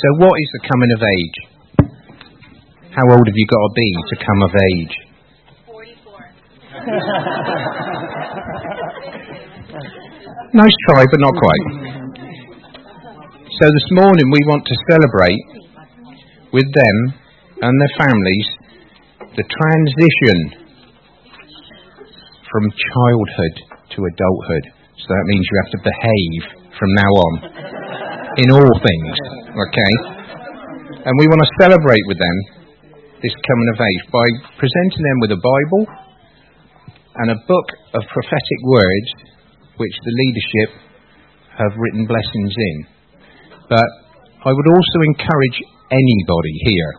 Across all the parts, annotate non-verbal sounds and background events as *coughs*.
So, what is the coming of age? How old have you got to be to come of age? 44. nice try, but not quite. So, this morning we want to celebrate with them and their families the transition from childhood to adulthood. So that means you have to behave from now on in all things. Okay? And we want to celebrate with them this coming of age by presenting them with a Bible and a book of prophetic words which the leadership have written blessings in. But I would also encourage anybody here,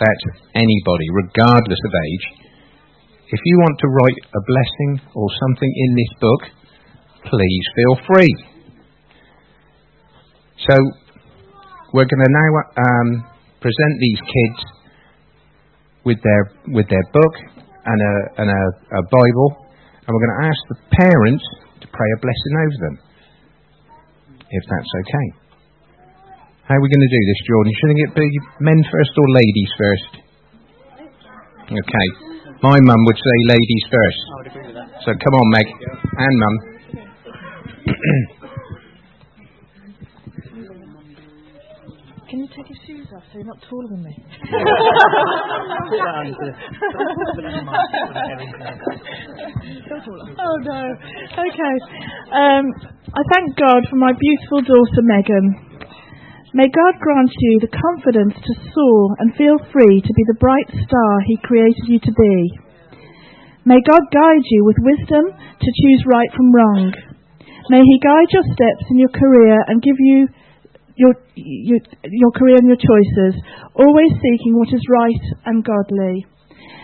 that's anybody, regardless of age, if you want to write a blessing or something in this book, please feel free. So, we're going to now um, present these kids with their with their book and a and a, a Bible, and we're going to ask the parents to pray a blessing over them, if that's okay. How are we going to do this, Jordan? Should it be men first or ladies first? Okay. My mum would say ladies first. So come on, Meg. And mum. *clears throat* Can you take your shoes off so you're not taller than me? *laughs* oh no. Okay. Um, I thank God for my beautiful daughter Megan. May God grant you the confidence to soar and feel free to be the bright star He created you to be. May God guide you with wisdom to choose right from wrong. May He guide your steps in your career and give you your, your, your career and your choices, always seeking what is right and godly.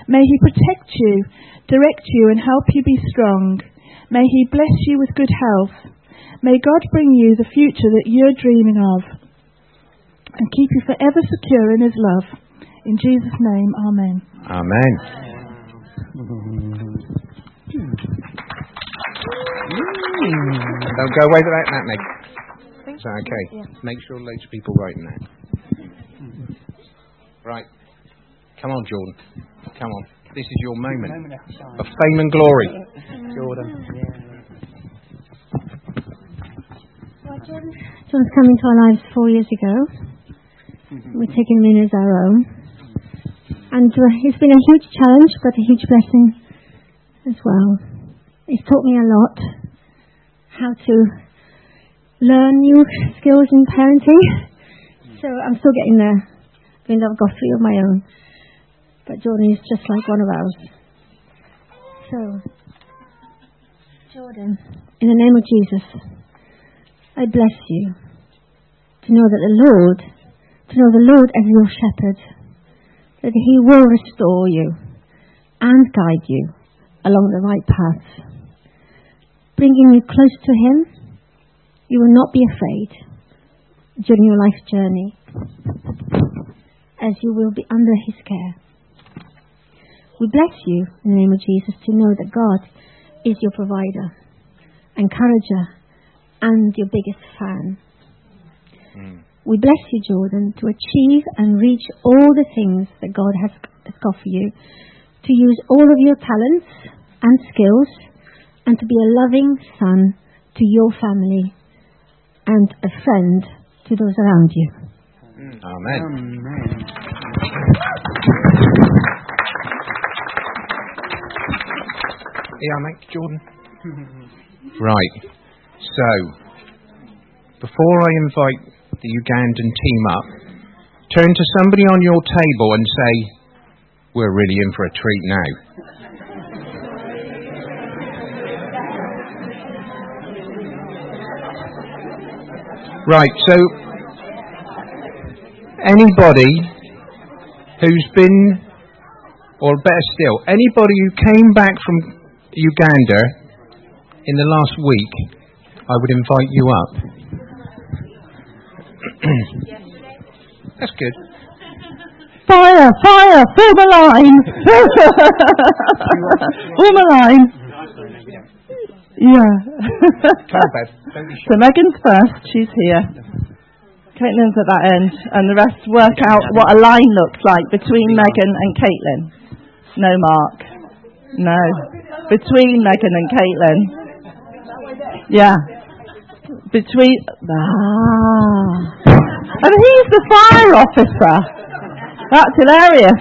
May He protect you, direct you, and help you be strong. May He bless you with good health. May God bring you the future that you're dreaming of and keep you forever secure in His love. In Jesus' name, Amen. Amen. Don't go away without that, Meg. Is that okay? Yeah. Make sure loads of people writing that. Right. Come on, Jordan. Come on. This is your moment of fame and glory. Jordan. Well, Jordan. John's come into our lives four years ago. We're taking him in as our own. And uh, it's been a huge challenge, but a huge blessing as well. It's taught me a lot how to learn new skills in parenting. Mm. So I'm still getting there, even though I've got three of my own. But Jordan is just like one of ours. So, Jordan, in the name of Jesus, I bless you to know that the Lord, to know the Lord as your shepherd, that He will restore you and guide you along the right path, bringing you close to Him. You will not be afraid during your life journey, as you will be under His care. We bless you in the name of Jesus to know that God is your provider, encourager, and your biggest fan. Hmm. We bless you, Jordan, to achieve and reach all the things that God has, has got for you, to use all of your talents and skills, and to be a loving son to your family and a friend to those around you. Amen. Yeah, mate, Jordan. *laughs* right. So, before I invite the Ugandan team up, turn to somebody on your table and say, We're really in for a treat now. Right, so anybody who's been, or better still, anybody who came back from Uganda in the last week, I would invite you up. *clears throat* That's good. Fire, fire, form a line. *laughs* form a line. Yeah. Come on, Bev. Don't be shy. so Megan's first. She's here. Caitlin's at that end, and the rest work out what a line looks like between Megan and Caitlin. No, Mark. No. Between Megan and Caitlin. Yeah. Between. Ah. And he's the fire officer. That's hilarious.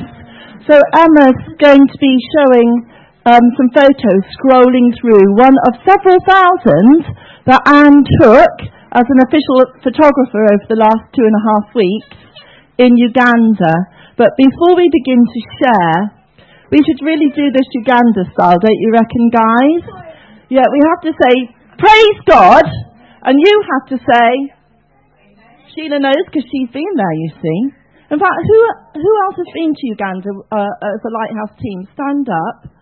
So Emma's going to be showing um, some photos, scrolling through one of several thousand that Anne took as an official photographer over the last two and a half weeks in Uganda. But before we begin to share, we should really do this Uganda style, don't you reckon, guys? Yeah, we have to say, Praise God, and you have to say, Sheila knows because she's been there, you see. In fact, who, who else has been to Uganda uh, as a lighthouse team? Stand up.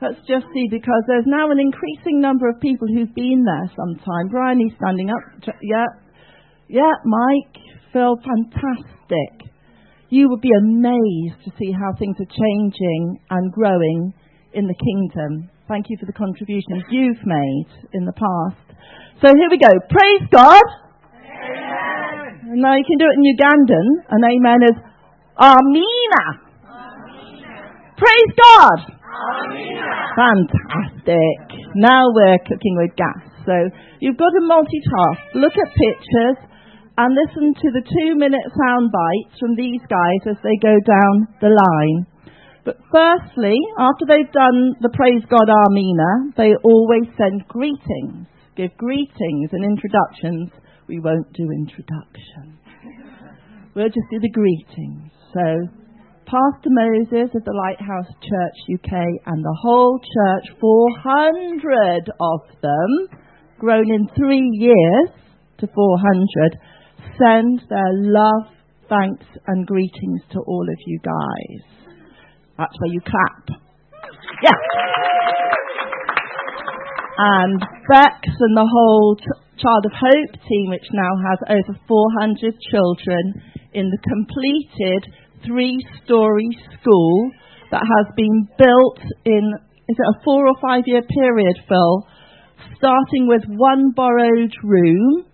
Let's just see, because there's now an increasing number of people who've been there sometime. Brian, he's standing up. Yeah. Yeah, Mike, Phil, fantastic. You would be amazed to see how things are changing and growing in the kingdom. Thank you for the contributions you've made in the past. So here we go. Praise God. Amen. Now you can do it in Ugandan, and amen is Amina. Amina. Praise God. Fantastic. Now we're cooking with gas. So you've got to multitask. Look at pictures and listen to the two minute sound bites from these guys as they go down the line. But firstly, after they've done the Praise God Amina, they always send greetings, give greetings and introductions. We won't do introductions. We'll just do the greetings. So Pastor Moses of the Lighthouse Church UK and the whole church, 400 of them, grown in three years to 400, send their love, thanks, and greetings to all of you guys. That's where you clap. Yeah. And Bex and the whole Child of Hope team, which now has over 400 children in the completed three story school that has been built in, is it a four or five year period, Phil? Starting with one borrowed room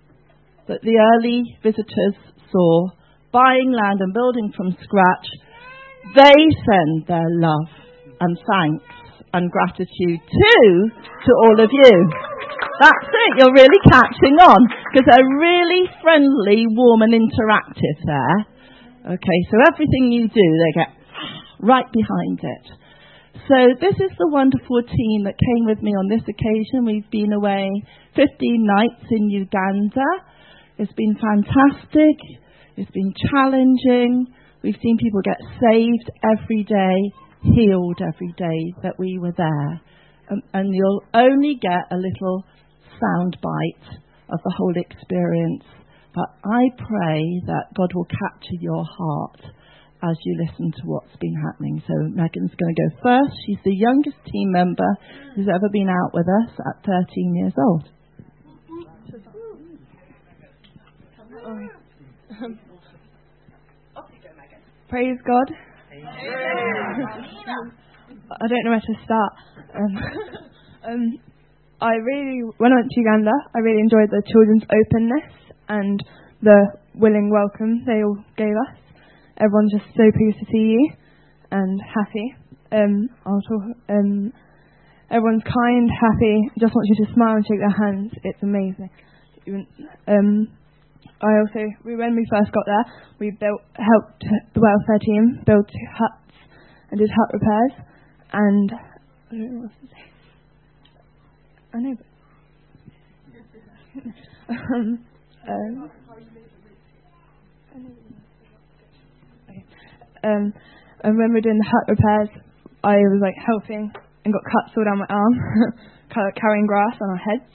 that the early visitors saw, buying land and building from scratch. They send their love and thanks and gratitude too to all of you. That's it, you're really catching on because they're really friendly, warm, and interactive there. Okay, so everything you do, they get *gasps* right behind it. So this is the wonderful team that came with me on this occasion. We've been away 15 nights in Uganda. It's been fantastic. It's been challenging. We've seen people get saved every day, healed every day that we were there. Um, and you'll only get a little sound bite of the whole experience but I pray that God will capture your heart as you listen to what's been happening. So Megan's going to go first. She's the youngest team member who's ever been out with us at 13 years old. *laughs* Praise God. *laughs* I don't know where to start. Um, *laughs* um, I really, when I went to Uganda, I really enjoyed the children's openness and the willing welcome they all gave us. Everyone's just so pleased to see you and happy. Um, talk, um, everyone's kind, happy, just wants you to smile and shake their hands. It's amazing. Um, I also, we, when we first got there, we built, helped the welfare team build huts and did hut repairs. And I don't know what to say. I know. *laughs* um, um, um, and when we were doing the hut repairs, I was like helping and got cuts all down my arm, *laughs* carrying grass on our heads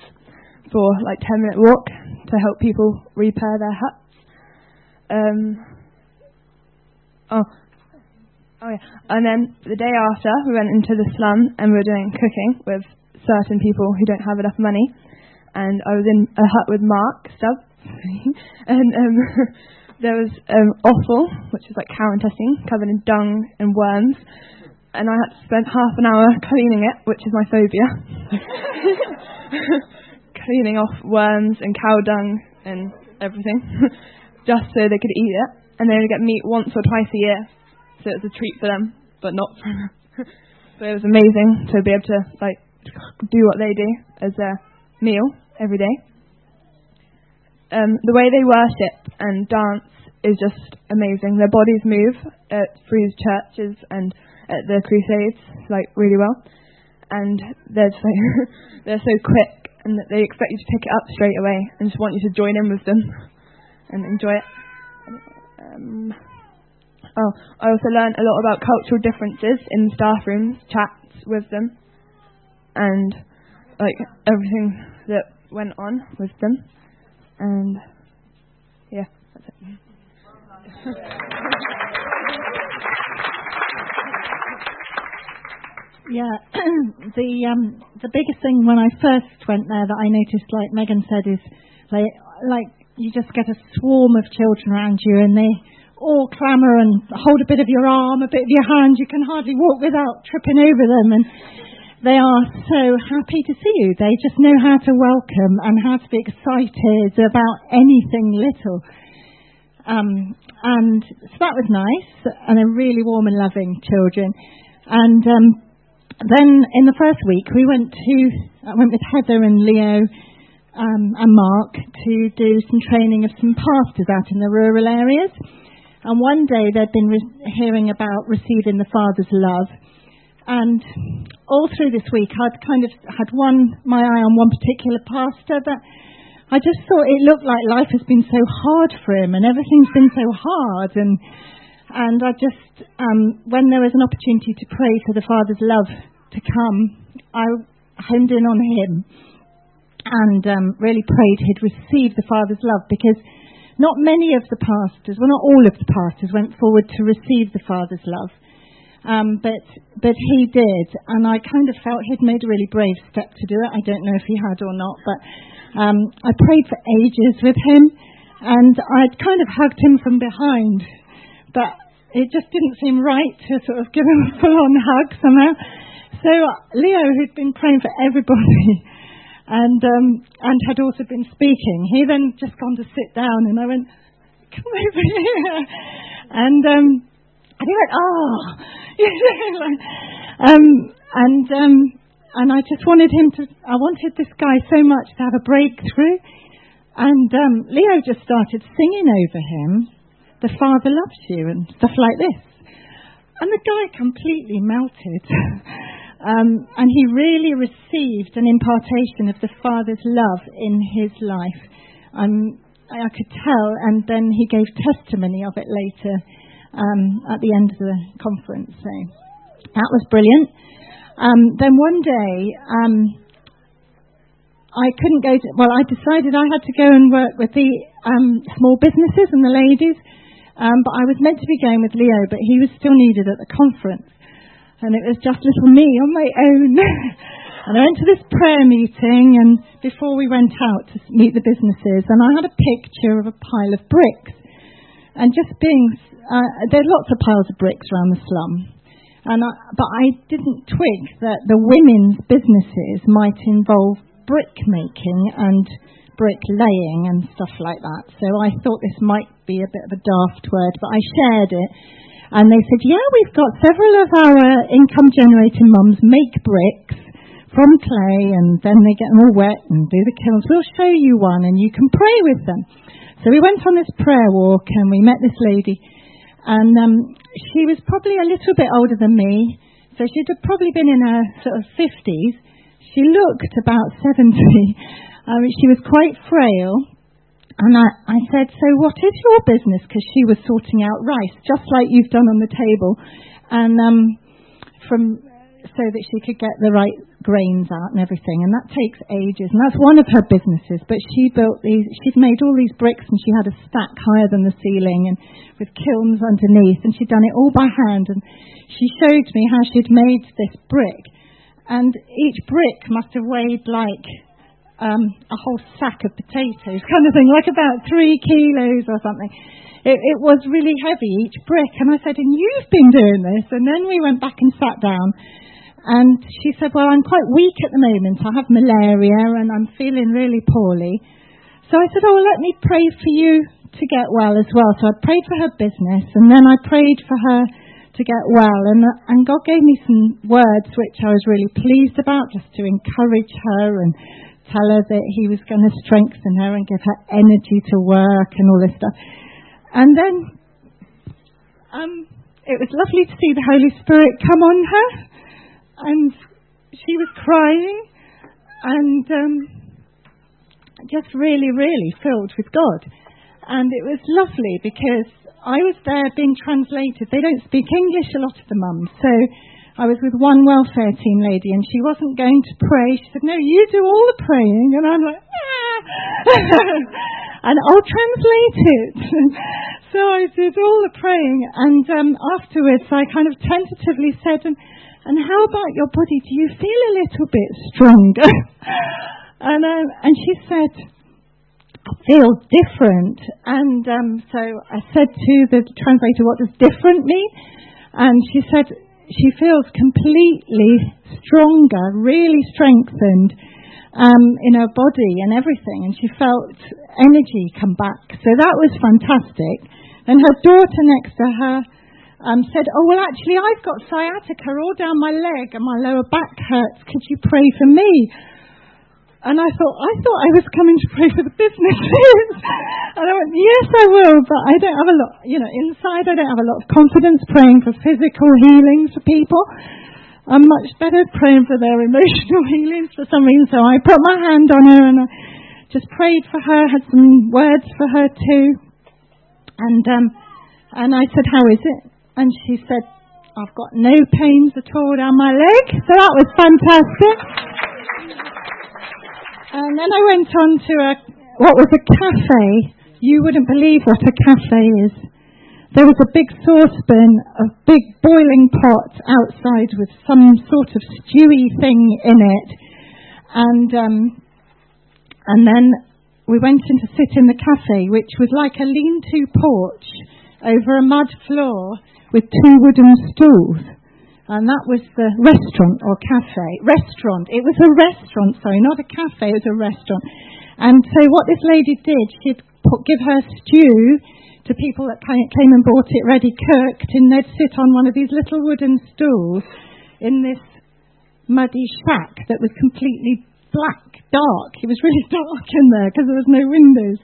for like 10 minute walk to help people repair their huts. Um, oh, oh yeah. And then the day after, we went into the slum and we were doing cooking with certain people who don't have enough money. And I was in a hut with Mark Stubb, *laughs* and um, *laughs* there was um, offal, which is like cow intestine, covered in dung and worms. And I had to spend half an hour cleaning it, which is my phobia. *laughs* cleaning off worms and cow dung and everything. just so they could eat it, and they only get meat once or twice a year, so it's a treat for them, but not for so it was amazing to be able to like do what they do as a meal every day. Um, the way they worship and dance is just amazing. Their bodies move at, through churches and at the crusades like really well, and they're like *laughs* they're so quick and they expect you to pick it up straight away and just want you to join in with them *laughs* and enjoy it. Um, oh, I also learned a lot about cultural differences in staff rooms, chats with them, and like everything that went on with them. And yeah, that's it. Yeah, *clears throat* the um, the biggest thing when I first went there that I noticed, like Megan said, is like like you just get a swarm of children around you, and they all clamour and hold a bit of your arm, a bit of your hand. You can hardly walk without tripping over them, and they are so happy to see you. They just know how to welcome and how to be excited about anything little. Um, and so that was nice, and they're really warm and loving children. And um, then in the first week, we went to I went with Heather and Leo um, and Mark to do some training of some pastors out in the rural areas. And one day they'd been re- hearing about receiving the Father's love. And all through this week, I'd kind of had one my eye on one particular pastor, but I just thought it looked like life has been so hard for him, and everything's been so hard, and and I just, um, when there was an opportunity to pray for the Father's love to come, I honed in on him and um, really prayed he'd receive the Father's love because not many of the pastors, well, not all of the pastors, went forward to receive the Father's love. Um, but but he did, and I kind of felt he'd made a really brave step to do it. I don't know if he had or not, but um, I prayed for ages with him, and I'd kind of hugged him from behind but it just didn't seem right to sort of give him a full on hug somehow. So Leo, who'd been praying for everybody *laughs* and um, and had also been speaking, he then just gone to sit down, and I went, "Come over here," *laughs* and um, and he went, "Oh," *laughs* like, um, and um, and I just wanted him to. I wanted this guy so much to have a breakthrough, and um, Leo just started singing over him the Father loves you, and stuff like this. And the guy completely melted. *laughs* um, and he really received an impartation of the Father's love in his life. Um, I could tell, and then he gave testimony of it later um, at the end of the conference. So that was brilliant. Um, then one day, um, I couldn't go to, well, I decided I had to go and work with the um, small businesses and the ladies um, but I was meant to be going with Leo, but he was still needed at the conference. And it was just little me on my own. *laughs* and I went to this prayer meeting, and before we went out to meet the businesses, and I had a picture of a pile of bricks. And just being, uh, there are lots of piles of bricks around the slum. And I, but I didn't twig that the women's businesses might involve brick making and brick laying and stuff like that. So I thought this might be a bit of a daft word, but I shared it. And they said, yeah, we've got several of our income generating mums make bricks from clay and then they get them all wet and do the kilns. We'll show you one and you can pray with them. So we went on this prayer walk and we met this lady and um, she was probably a little bit older than me. So she'd have probably been in her sort of 50s. She looked about 70 *laughs* um, she was quite frail. And I, I said, So what is your business? Because she was sorting out rice, just like you've done on the table. And um, from so that she could get the right grains out and everything. And that takes ages. And that's one of her businesses. But she built these, she'd made all these bricks and she had a stack higher than the ceiling and with kilns underneath. And she'd done it all by hand. And she showed me how she'd made this brick. And each brick must have weighed like um, a whole sack of potatoes, *laughs* kind of thing, like about three kilos or something. It, it was really heavy, each brick. And I said, And you've been doing this? And then we went back and sat down. And she said, Well, I'm quite weak at the moment. I have malaria and I'm feeling really poorly. So I said, Oh, let me pray for you to get well as well. So I prayed for her business and then I prayed for her to get well. And, and God gave me some words which I was really pleased about just to encourage her and tell her that He was going to strengthen her and give her energy to work and all this stuff. And then um, it was lovely to see the Holy Spirit come on her. And she was crying and um, just really, really filled with God. And it was lovely because I was there being translated. They don't speak English, a lot of the mums. So I was with one welfare team lady and she wasn't going to pray. She said, No, you do all the praying. And I'm like, ah. *laughs* and I'll translate it. *laughs* so I did all the praying. And um, afterwards, I kind of tentatively said, and, and how about your body? Do you feel a little bit stronger? *laughs* and, um, and she said, I feel different. And um, so I said to the translator, what does different mean? And she said, she feels completely stronger, really strengthened um, in her body and everything. And she felt energy come back. So that was fantastic. And her daughter next to her um, said, Oh, well, actually, I've got sciatica all down my leg and my lower back hurts. Could you pray for me? And I thought, I thought I was coming to pray for the businesses. *laughs* and I went, yes, I will, but I don't have a lot, you know, inside I don't have a lot of confidence praying for physical healings for people. I'm much better praying for their *laughs* emotional healings for some reason. So I put my hand on her and I just prayed for her, had some words for her too. And, um, and I said, how is it? And she said, I've got no pains at all down my leg. So that was fantastic. And then I went on to a, what was a cafe. You wouldn't believe what a cafe is. There was a big saucepan, a big boiling pot outside with some sort of stewy thing in it. And, um, and then we went in to sit in the cafe, which was like a lean-to porch over a mud floor with two wooden stools and that was the restaurant or cafe. Restaurant. It was a restaurant, sorry, not a cafe, it was a restaurant. And so what this lady did, she'd put, give her stew to people that came and bought it ready cooked, and they'd sit on one of these little wooden stools in this muddy shack that was completely black, dark. It was really *laughs* dark in there because there was no windows.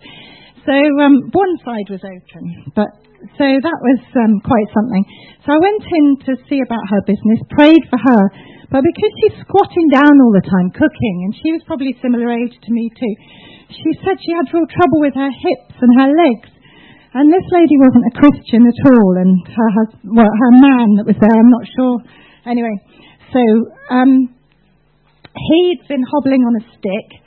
So um, one side was open, but so that was um, quite something. So I went in to see about her business, prayed for her, but because she's squatting down all the time cooking, and she was probably similar age to me too, she said she had real trouble with her hips and her legs. And this lady wasn't a Christian at all, and her husband, well, her man that was there, I'm not sure. Anyway, so um, he'd been hobbling on a stick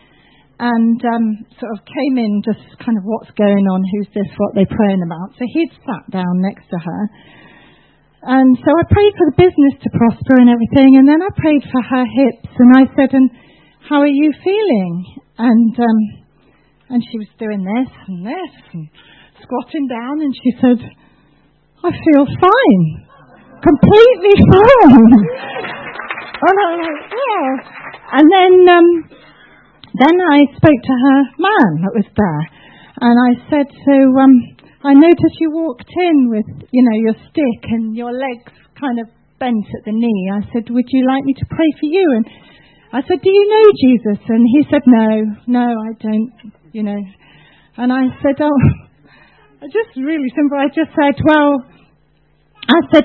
and um, sort of came in just kind of what's going on, who's this, what they're praying about. So he'd sat down next to her. And so I prayed for the business to prosper and everything, and then I prayed for her hips, and I said, and how are you feeling? And um, and she was doing this and this and squatting down, and she said, I feel fine, completely fine. *laughs* and I like, yeah. And then um, then I spoke to her man that was there, and I said, "So um, I noticed you walked in with, you know, your stick and your legs kind of bent at the knee. I said, "Would you like me to pray for you?" And I said, "Do you know Jesus?" And he said, "No, no, I don't, you know." And I said, "Oh, *laughs* just really simple. I just said, well, I said."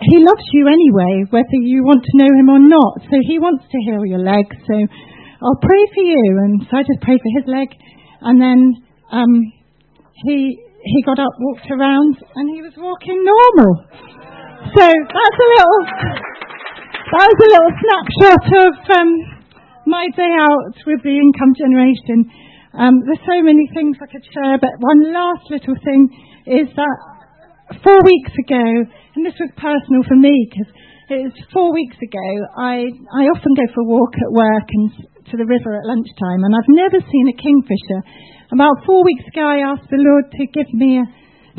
He loves you anyway, whether you want to know him or not. So he wants to heal your legs. So I'll pray for you. And so I just prayed for his leg. And then um, he, he got up, walked around, and he was walking normal. So that's a little, that was a little snapshot of um, my day out with the income generation. Um, there's so many things I could share, but one last little thing is that four weeks ago, and this was personal for me because it was four weeks ago, I, I often go for a walk at work and to the river at lunchtime, and I've never seen a kingfisher. About four weeks ago, I asked the Lord to give me a,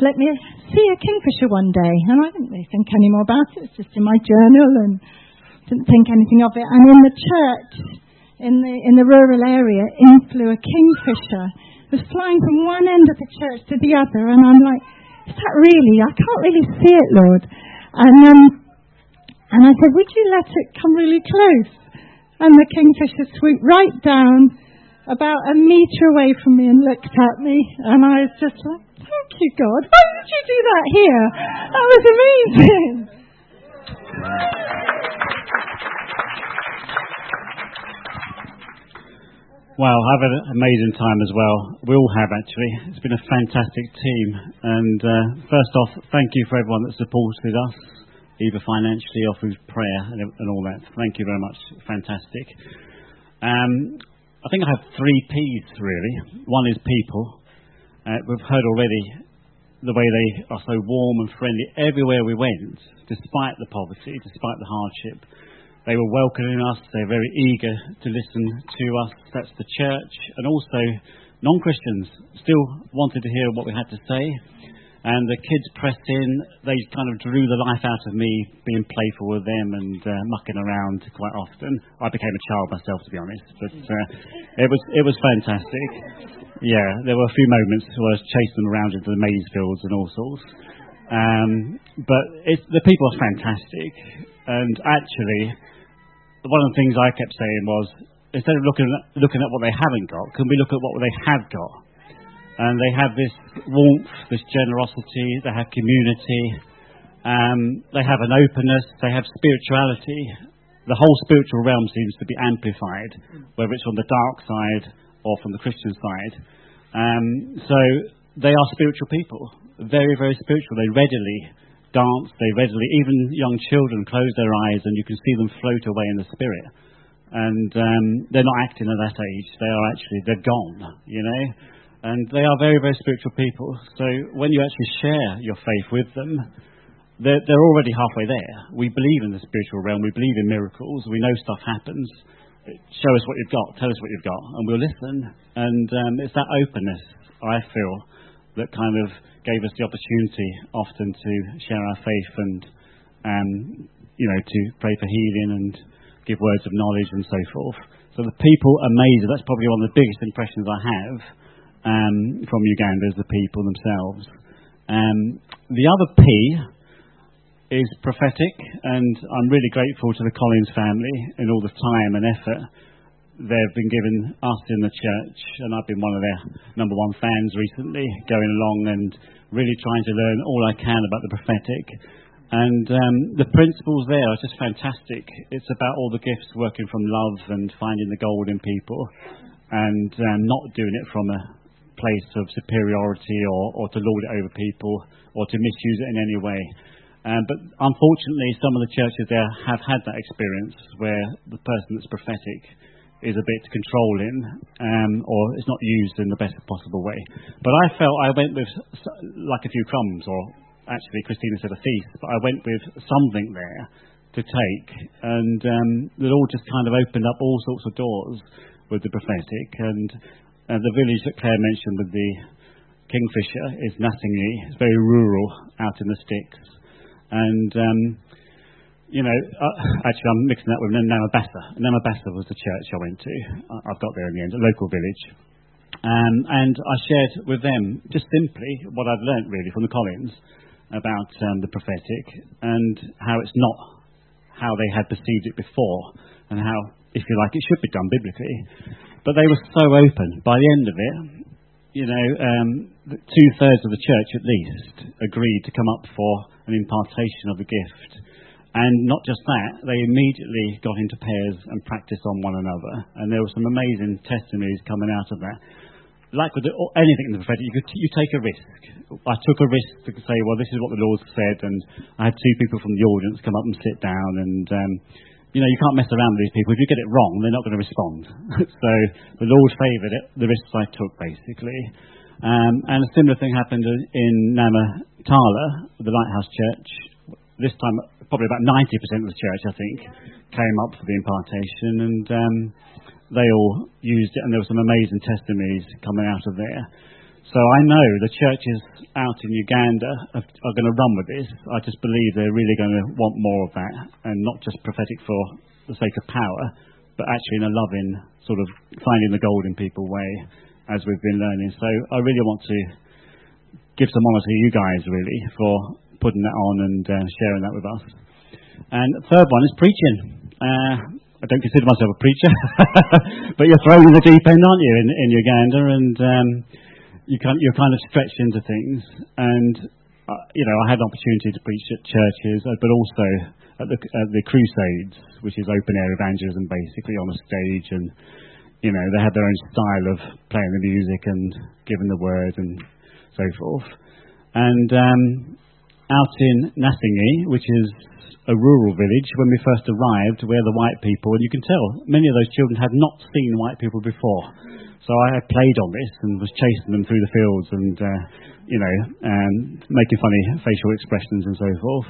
let me see a kingfisher one day, and I didn't really think any more about it. It's just in my journal, and didn't think anything of it. And in the church, in the in the rural area, in flew a kingfisher. It was flying from one end of the church to the other, and I'm like, is that really? I can't really see it, Lord. And um, and I said, would you let it come really close? And the kingfisher swooped right down about a metre away from me and looked at me, and I was just like, thank you, God. Why did you do that here? That was amazing. Well, I've had an amazing time as well. We all have actually. It's been a fantastic team. And uh, first off, thank you for everyone that supported us, either financially or through prayer and, and all that. Thank you very much. Fantastic. Um, I think I have three P's really. One is people. Uh, we've heard already the way they are so warm and friendly everywhere we went, despite the poverty, despite the hardship. They were welcoming us. They're very eager to listen to us. That's the church. And also, non Christians still wanted to hear what we had to say. And the kids pressed in. They kind of drew the life out of me being playful with them and uh, mucking around quite often. I became a child myself, to be honest. But uh, it, was, it was fantastic. Yeah, there were a few moments where I was chasing them around into the maize fields and all sorts. Um, but the people are fantastic. And actually, one of the things I kept saying was, instead of looking looking at what they haven't got, can we look at what they have got? And they have this warmth, this generosity, they have community, um, they have an openness, they have spirituality. The whole spiritual realm seems to be amplified, whether it's from the dark side or from the Christian side. Um, so they are spiritual people, very, very spiritual. They readily dance, they readily, even young children close their eyes and you can see them float away in the spirit. And um, they're not acting at that age, they are actually, they're gone, you know. And they are very, very spiritual people. So when you actually share your faith with them, they're, they're already halfway there. We believe in the spiritual realm, we believe in miracles, we know stuff happens. Show us what you've got, tell us what you've got, and we'll listen. And um, it's that openness, I feel, that kind of gave us the opportunity often to share our faith and, um, you know, to pray for healing and give words of knowledge and so forth. So the people, amazing. That's probably one of the biggest impressions I have um, from Uganda is the people themselves. Um, the other P is prophetic, and I'm really grateful to the Collins family and all the time and effort they've been giving us in the church, and I've been one of their number one fans recently, going along and really trying to learn all I can about the prophetic. And um, the principles there are just fantastic. It's about all the gifts working from love and finding the gold in people, and um, not doing it from a place of superiority or, or to lord it over people or to misuse it in any way. Um, but unfortunately, some of the churches there have had that experience where the person that's prophetic is a bit controlling um, or it's not used in the best possible way. But I felt I went with like a few crumbs, or actually Christina said a feast, but I went with something there to take, and um, the Lord just kind of opened up all sorts of doors with the prophetic, and uh, the village that Claire mentioned with the kingfisher is Nasingi. It's very rural, out in the sticks, and um, you know, uh, actually, I'm mixing that with Namabasa. Namabasa was the church I went to. I, have got there in the end, a local village. Um, and I shared with them just simply what I'd learnt really from the Collins about um, the prophetic and how it's not how they had perceived it before and how, if you like, it should be done biblically. But they were so open. By the end of it, you know, um, two thirds of the church at least agreed to come up for an impartation of the gift and not just that, they immediately got into pairs and practiced on one another. And there were some amazing testimonies coming out of that. Like with anything in the prophetic, you, could, you take a risk. I took a risk to say, well, this is what the Lord said, and I had two people from the audience come up and sit down, and um, you know, you can't mess around with these people. If you get it wrong, they're not going to respond. *laughs* so the Lord favoured it, the risks I took, basically. Um, and a similar thing happened in Namatala, the Lighthouse Church. This time, probably about 90% of the church, I think, came up for the impartation, and um, they all used it, and there were some amazing testimonies coming out of there. So I know the churches out in Uganda are, are going to run with this. I just believe they're really going to want more of that, and not just prophetic for the sake of power, but actually in a loving, sort of finding the gold in people way as we've been learning. So I really want to give some honour to you guys, really, for putting that on and uh, sharing that with us. And the third one is preaching. Uh, I don't consider myself a preacher, *laughs* but you're thrown in the deep end, aren't you, in, in Uganda? And um, you can, you're kind of stretched into things. And, uh, you know, I had an opportunity to preach at churches, uh, but also at the, at the Crusades, which is open air evangelism, basically, on a stage. And, you know, they had their own style of playing the music and giving the word and so forth. And um, out in Nasingi, which is a rural village, when we first arrived, we're the white people, and you can tell many of those children had not seen white people before. So I played on this and was chasing them through the fields and, uh, you know, and making funny facial expressions and so forth.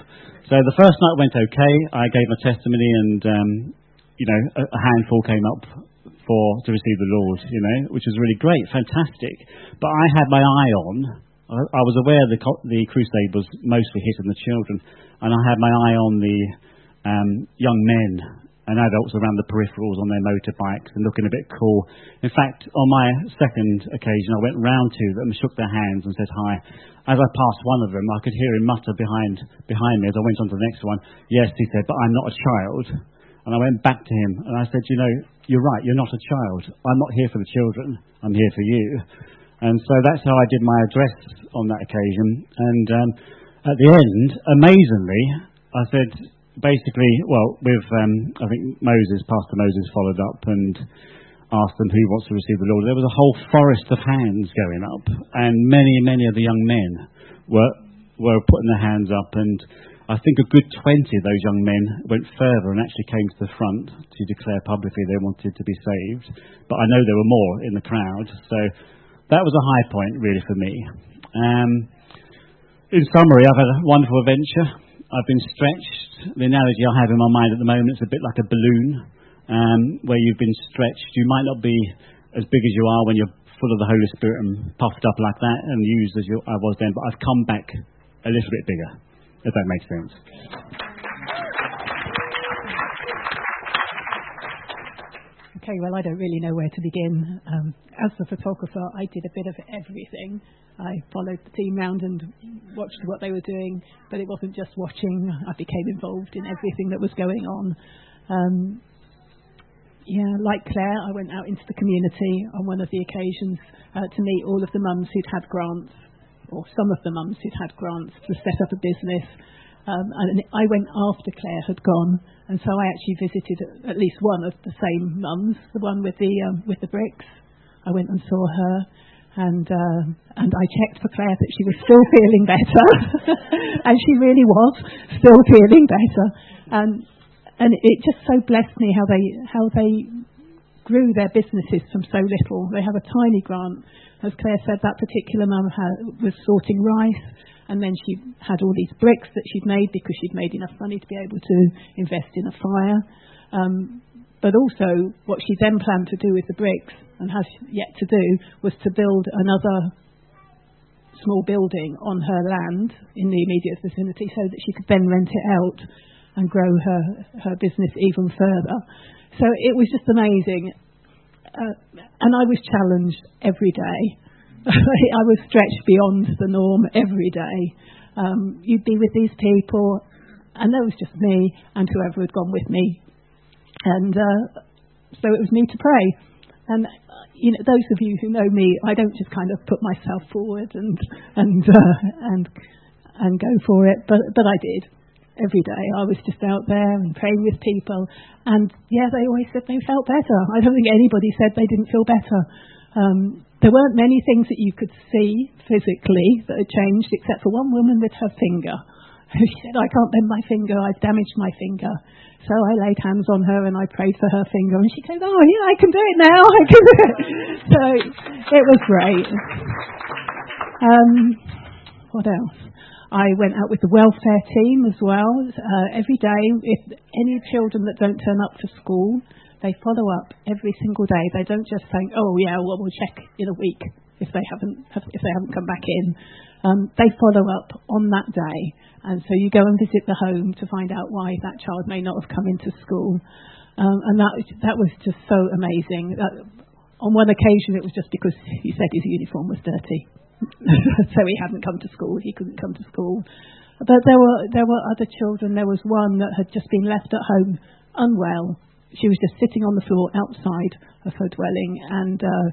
So the first night went okay. I gave my testimony, and um, you know, a, a handful came up for to receive the Lord, you know, which was really great, fantastic. But I had my eye on. I, was aware the the crusade was mostly hitting the children, and I had my eye on the um, young men and adults around the peripherals on their motorbikes and looking a bit cool. In fact, on my second occasion, I went round to them, shook their hands, and said hi. As I passed one of them, I could hear him mutter behind behind me as I went on to the next one. Yes, he said, but I'm not a child. And I went back to him and I said, you know, you're right, you're not a child. I'm not here for the children, I'm here for you. And so that's how I did my address on that occasion. And um, at the end, amazingly, I said, basically, well, with, um, I think Moses, Pastor Moses followed up and asked them who wants to receive the Lord. There was a whole forest of hands going up, and many, many of the young men were, were putting their hands up, and I think a good 20 of those young men went further and actually came to the front to declare publicly they wanted to be saved. But I know there were more in the crowd, so that was a high point really for me. Um, in summary, I've had a wonderful adventure. I've been stretched. The analogy I have in my mind at the moment is a bit like a balloon, um, where you've been stretched. You might not be as big as you are when you're full of the Holy Spirit and puffed up like that and used as you, I was then, but I've come back a little bit bigger, if that makes sense. Okay, well, I don't really know where to begin. Um, as the photographer, I did a bit of everything. I followed the team round and watched what they were doing, but it wasn't just watching. I became involved in everything that was going on. Um, yeah, like Claire, I went out into the community on one of the occasions uh, to meet all of the mums who'd had grants, or some of the mums who'd had grants to set up a business. Um, and I went after Claire had gone, and so I actually visited at least one of the same mums, the one with the um, with the bricks. I went and saw her, and uh, and I checked for Claire that she was still feeling better, *laughs* and she really was still feeling better. And and it just so blessed me how they how they grew their businesses from so little. They have a tiny grant, as Claire said. That particular mum was sorting rice, and then she had all these bricks that she'd made because she'd made enough money to be able to invest in a fire. Um, but also, what she then planned to do with the bricks and has yet to do was to build another small building on her land in the immediate vicinity so that she could then rent it out and grow her, her business even further. So it was just amazing. Uh, and I was challenged every day. *laughs* I was stretched beyond the norm every day. Um, you'd be with these people, and that was just me and whoever had gone with me and uh, so it was me to pray. And you know, those of you who know me, I don't just kind of put myself forward and and uh, and and go for it, but but I did every day. I was just out there and praying with people, and yeah, they always said they felt better. I don't think anybody said they didn't feel better. Um, there weren't many things that you could see physically that had changed, except for one woman with her finger. She said, "I can't bend my finger. I've damaged my finger." So I laid hands on her and I prayed for her finger, and she goes, "Oh, yeah, I can do it now. *laughs* I can do it." So it was great. Um, what else? I went out with the welfare team as well. Uh, every day, if any children that don't turn up for school, they follow up every single day. They don't just say, "Oh, yeah, well, we'll check in a week if they haven't if they haven't come back in." Um, they follow up on that day and so you go and visit the home to find out why that child may not have come into school. Um, and that, that was just so amazing. That, on one occasion, it was just because he said his uniform was dirty. *laughs* so he hadn't come to school. He couldn't come to school. But there were there were other children. There was one that had just been left at home unwell. She was just sitting on the floor outside of her dwelling, and uh,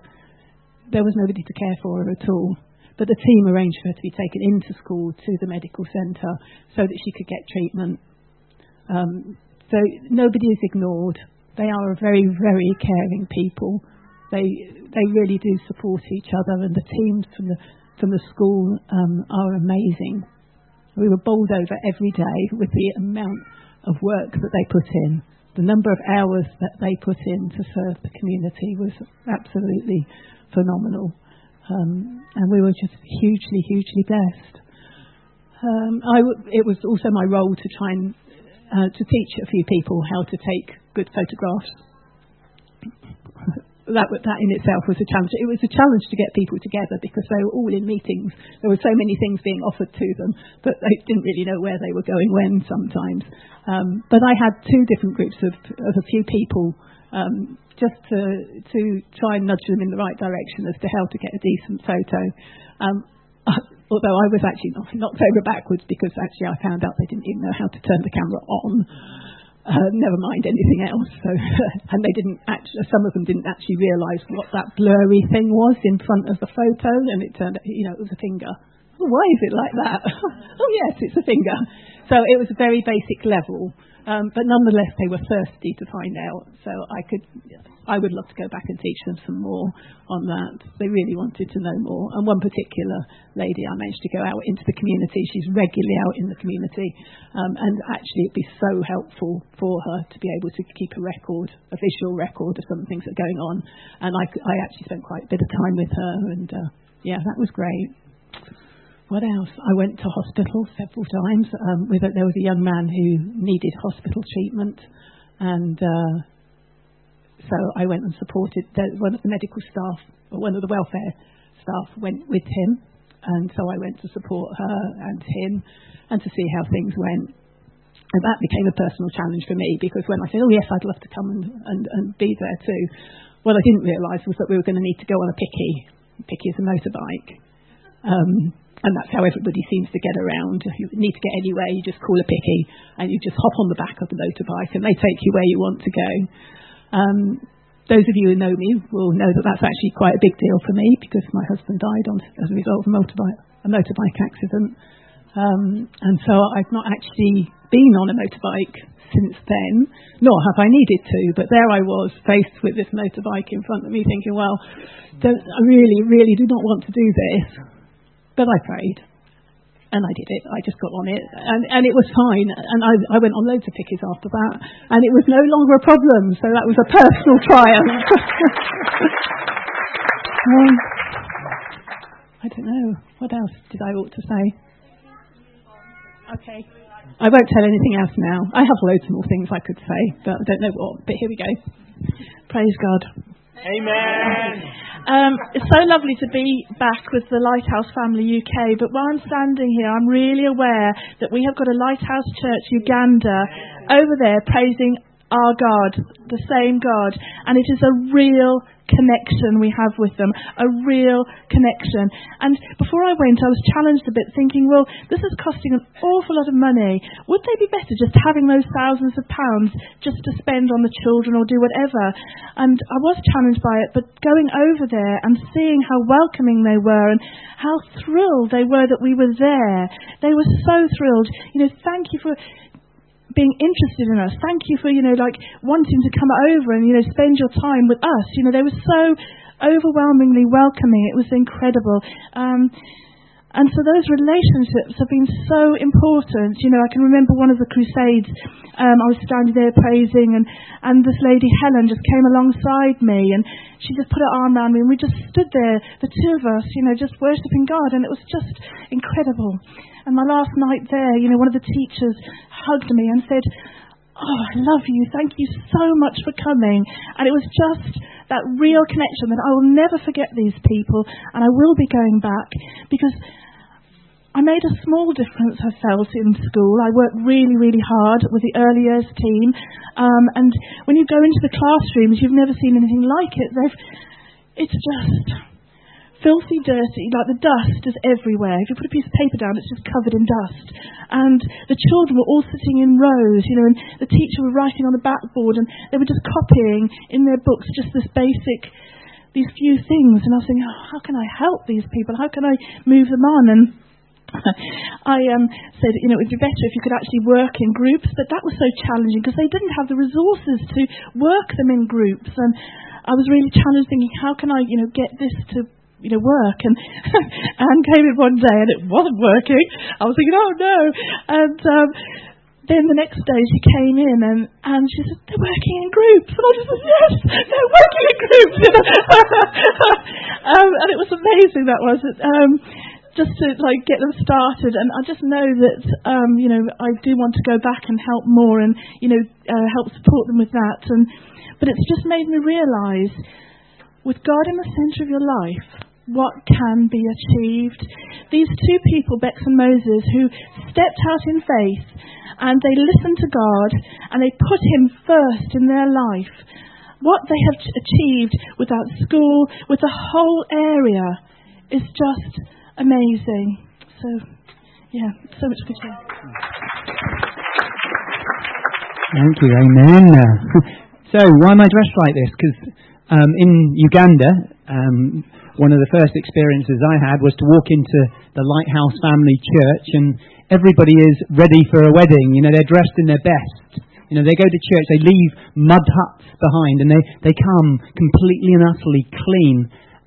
there was nobody to care for her at all. But the team arranged for her to be taken into school to the medical centre so that she could get treatment. Um, so nobody is ignored. They are a very, very caring people. They they really do support each other, and the teams from the from the school um, are amazing. We were bowled over every day with the amount of work that they put in. The number of hours that they put in to serve the community was absolutely phenomenal. Um, and we were just hugely, hugely blessed. Um, it was also my role to try and uh, to teach a few people how to take good photographs *coughs* that, that in itself was a challenge. It was a challenge to get people together because they were all in meetings. There were so many things being offered to them that they didn't really know where they were going when sometimes. Um, but I had two different groups of, of a few people um, just to, to try and nudge them in the right direction as to how to get a decent photo. Um, *laughs* although I was actually knocked over backwards because actually I found out they didn't even know how to turn the camera on. Uh, never mind anything else. So, *laughs* and they didn't actually, some of them didn't actually realise what that blurry thing was in front of the photo, and it turned, out you know, it was a finger. Oh, why is it like that? *laughs* oh yes, it's a finger. So it was a very basic level, um, but nonetheless they were thirsty to find out. So I could, I would love to go back and teach them some more on that. They really wanted to know more. And one particular lady, I managed to go out into the community. She's regularly out in the community. Um, and actually, it'd be so helpful for her to be able to keep a record, a visual record of some things that are going on. And I, I actually spent quite a bit of time with her. And uh, yeah, that was great. What else? I went to hospital several times. Um, with a, there was a young man who needed hospital treatment. And uh, so I went and supported the, one of the medical staff, or one of the welfare staff went with him. And so I went to support her and him and to see how things went. And that became a personal challenge for me because when I said, oh, yes, I'd love to come and, and, and be there too, what I didn't realise was that we were going to need to go on a picky. Picky is a motorbike. Um, and that's how everybody seems to get around. If you need to get anywhere, you just call a picky and you just hop on the back of the motorbike and they take you where you want to go. Um, those of you who know me will know that that's actually quite a big deal for me because my husband died on, as a result of a motorbike, a motorbike accident. Um, and so I've not actually been on a motorbike since then, nor have I needed to. But there I was, faced with this motorbike in front of me, thinking, well, I really, really do not want to do this. But I prayed and I did it. I just got on it, and, and it was fine. And I, I went on loads of pickies after that, and it was no longer a problem. So that was a personal *laughs* triumph. *laughs* um, I don't know. What else did I ought to say? Okay. I won't tell anything else now. I have loads more things I could say, but I don't know what. But here we go. Praise God. Amen. Um, it's so lovely to be back with the Lighthouse Family UK. But while I'm standing here, I'm really aware that we have got a Lighthouse Church Uganda over there praising our God, the same God. And it is a real connection we have with them, a real connection. And before I went, I was challenged a bit, thinking, well, this is costing an awful lot of money. Would they be better just having those thousands of pounds just to spend on the children or do whatever? And I was challenged by it, but going over there and seeing how welcoming they were and how thrilled they were that we were there, they were so thrilled. You know, thank you for being interested in us. Thank you for, you know, like wanting to come over and, you know, spend your time with us. You know, they were so overwhelmingly welcoming. It was incredible. Um, and so those relationships have been so important. You know, I can remember one of the crusades. Um, I was standing there praising, and, and this lady Helen just came alongside me, and she just put her arm around me, and we just stood there, the two of us, you know, just worshiping God, and it was just incredible. And my last night there, you know, one of the teachers hugged me and said, Oh, I love you. Thank you so much for coming. And it was just that real connection that I will never forget these people and I will be going back because I made a small difference, I felt, in school. I worked really, really hard with the early years team. Um, and when you go into the classrooms, you've never seen anything like it. They've it's just filthy, dirty, like the dust is everywhere. If you put a piece of paper down, it's just covered in dust. And the children were all sitting in rows, you know, and the teacher was writing on the backboard and they were just copying in their books just this basic, these few things. And I was thinking, oh, how can I help these people? How can I move them on? And *laughs* I um, said, you know, it would be better if you could actually work in groups, but that was so challenging because they didn't have the resources to work them in groups. And I was really challenged, thinking, how can I, you know, get this to you know, work. And *laughs* Anne came in one day and it wasn't working. I was thinking, oh no. And um, then the next day she came in and, and she said, they're working in groups. And I just said, yes, they're working in groups. *laughs* um, and it was amazing that was. Um, just to like get them started, and I just know that um, you know I do want to go back and help more, and you know uh, help support them with that. And but it's just made me realise, with God in the centre of your life, what can be achieved. These two people, Bex and Moses, who stepped out in faith and they listened to God and they put Him first in their life. What they have achieved without school, with the whole area, is just amazing. So, yeah, so much good to Thank you, amen. *laughs* so, why am I dressed like this? Because um, in Uganda, um, one of the first experiences I had was to walk into the Lighthouse Family Church, and everybody is ready for a wedding. You know, they're dressed in their best. You know, they go to church, they leave mud huts behind, and they, they come completely and utterly clean,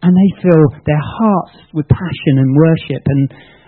and they fill their hearts with passion and worship. And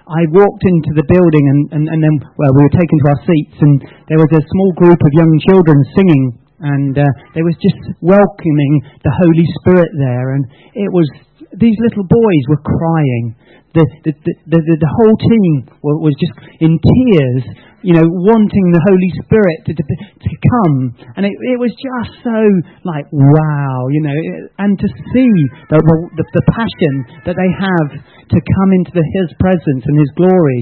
I walked into the building, and, and, and then, well, we were taken to our seats, and there was a small group of young children singing, and uh, they was just welcoming the Holy Spirit there, and it was these little boys were crying. The, the, the, the, whole team was just in tears, you know, wanting the Holy Spirit to, to, to come. And it, it was just so like, wow, you know, and to see the, the, the passion that they have to come into the, His presence and His glory.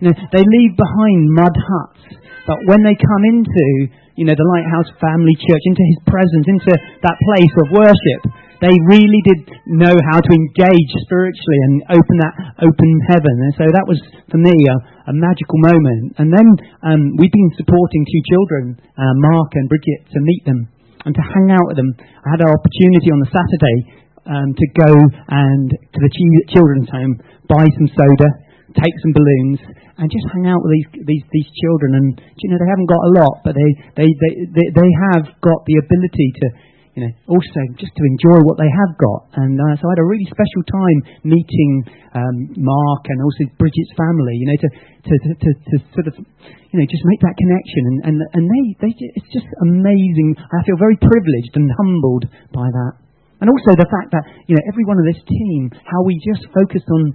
You know, they leave behind mud huts, but when they come into, you know, the Lighthouse Family Church, into His presence, into that place of worship, they really did know how to engage spiritually and open that open heaven. And so that was, for me, a, a magical moment. And then um, we've been supporting two children, uh, Mark and Bridget, to meet them and to hang out with them. I had an opportunity on the Saturday um, to go and to the children's home, buy some soda, take some balloons, and just hang out with these these, these children. And you know they haven't got a lot, but they they, they they they have got the ability to you know, also just to enjoy what they have got. And uh, so I had a really special time meeting um, Mark and also Bridget's family, you know, to, to, to, to, sort of, you know, just make that connection. And, and, and they, they, it's just amazing. I feel very privileged and humbled by that. And also the fact that, you know, every one of this team, how we just focused on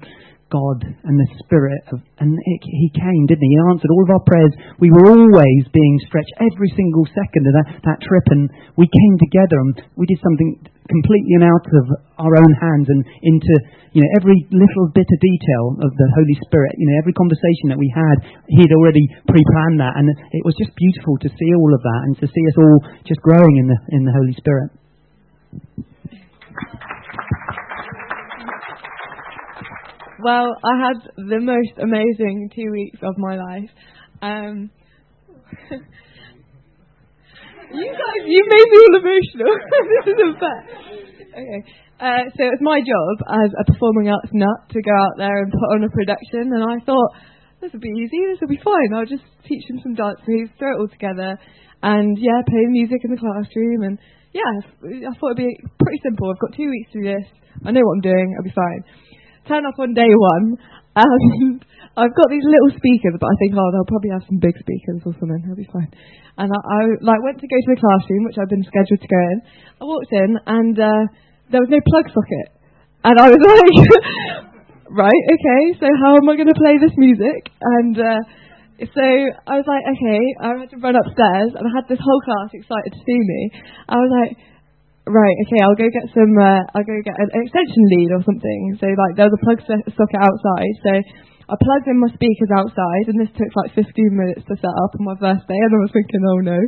God and the Spirit. Of, and it, He came, didn't He? He answered all of our prayers. We were always being stretched every single second of that, that trip, and we came together and we did something completely and out of our own hands and into you know every little bit of detail of the Holy Spirit. You know every conversation that we had, He'd already pre-planned that, and it was just beautiful to see all of that and to see us all just growing in the in the Holy Spirit. Well, I had the most amazing two weeks of my life. Um, *laughs* you guys, you made me all emotional. *laughs* this isn't fair. Okay. Uh, so it's my job as a performing arts nut to go out there and put on a production, and I thought this would be easy, this will be fine. I'll just teach them some dance moves, throw it all together, and yeah, play music in the classroom, and yeah, I thought it'd be pretty simple. I've got two weeks to do this. I know what I'm doing. I'll be fine turn up on day one, and *laughs* I've got these little speakers, but I think, oh, they'll probably have some big speakers or something. It'll be fine. And I, I like went to go to the classroom, which I've been scheduled to go in. I walked in, and uh, there was no plug socket, and I was *laughs* like, right, okay, so how am I going to play this music? And uh, so I was like, okay, I had to run upstairs, and I had this whole class excited to see me. I was like, right, okay, I'll go get some, uh, I'll go get an extension lead or something. So like there was a plug socket outside, so I plugged in my speakers outside, and this took like 15 minutes to set up on my first day, and I was thinking, oh no.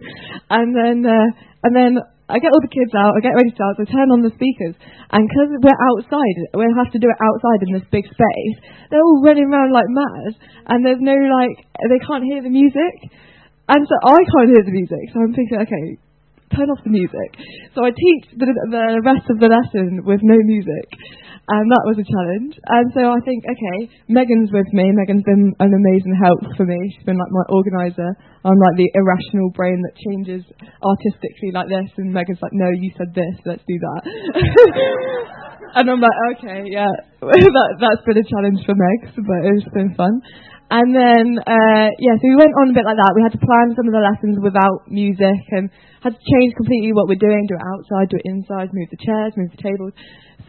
And then, uh, and then I get all the kids out, I get ready to dance, I turn on the speakers, and because we're outside, we have to do it outside in this big space, they're all running around like mad, and there's no, like, they can't hear the music, and so I can't hear the music, so I'm thinking, okay, turn off the music. So I teach the, the rest of the lesson with no music and that was a challenge. And so I think, okay, Megan's with me. Megan's been an amazing help for me. She's been like my organizer. I'm like the irrational brain that changes artistically like this, and Megan's like, no, you said this, let's do that. *laughs* and I'm like, okay, yeah, *laughs* that, that's been a challenge for Meg, but it's been fun. And then, uh, yeah, so we went on a bit like that. We had to plan some of the lessons without music and had to change completely what we're doing, do it outside, do it inside, move the chairs, move the tables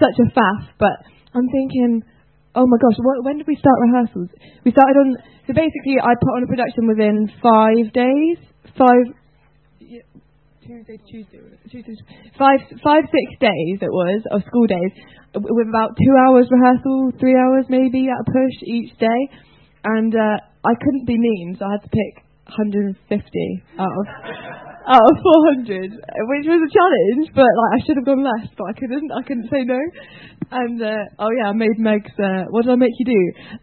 such a faff, but I'm thinking, oh my gosh, what, when did we start rehearsals? We started on, so basically I put on a production within five days, five, Tuesday Tuesday, five, five, six days it was, of school days, with about two hours rehearsal, three hours maybe at a push each day, and uh, I couldn't be mean, so I had to pick 150 out of out of 400, which was a challenge. But like I should have gone less, but I couldn't. I couldn't say no. And uh, oh yeah, I made Meg's. Uh, what did I make you do?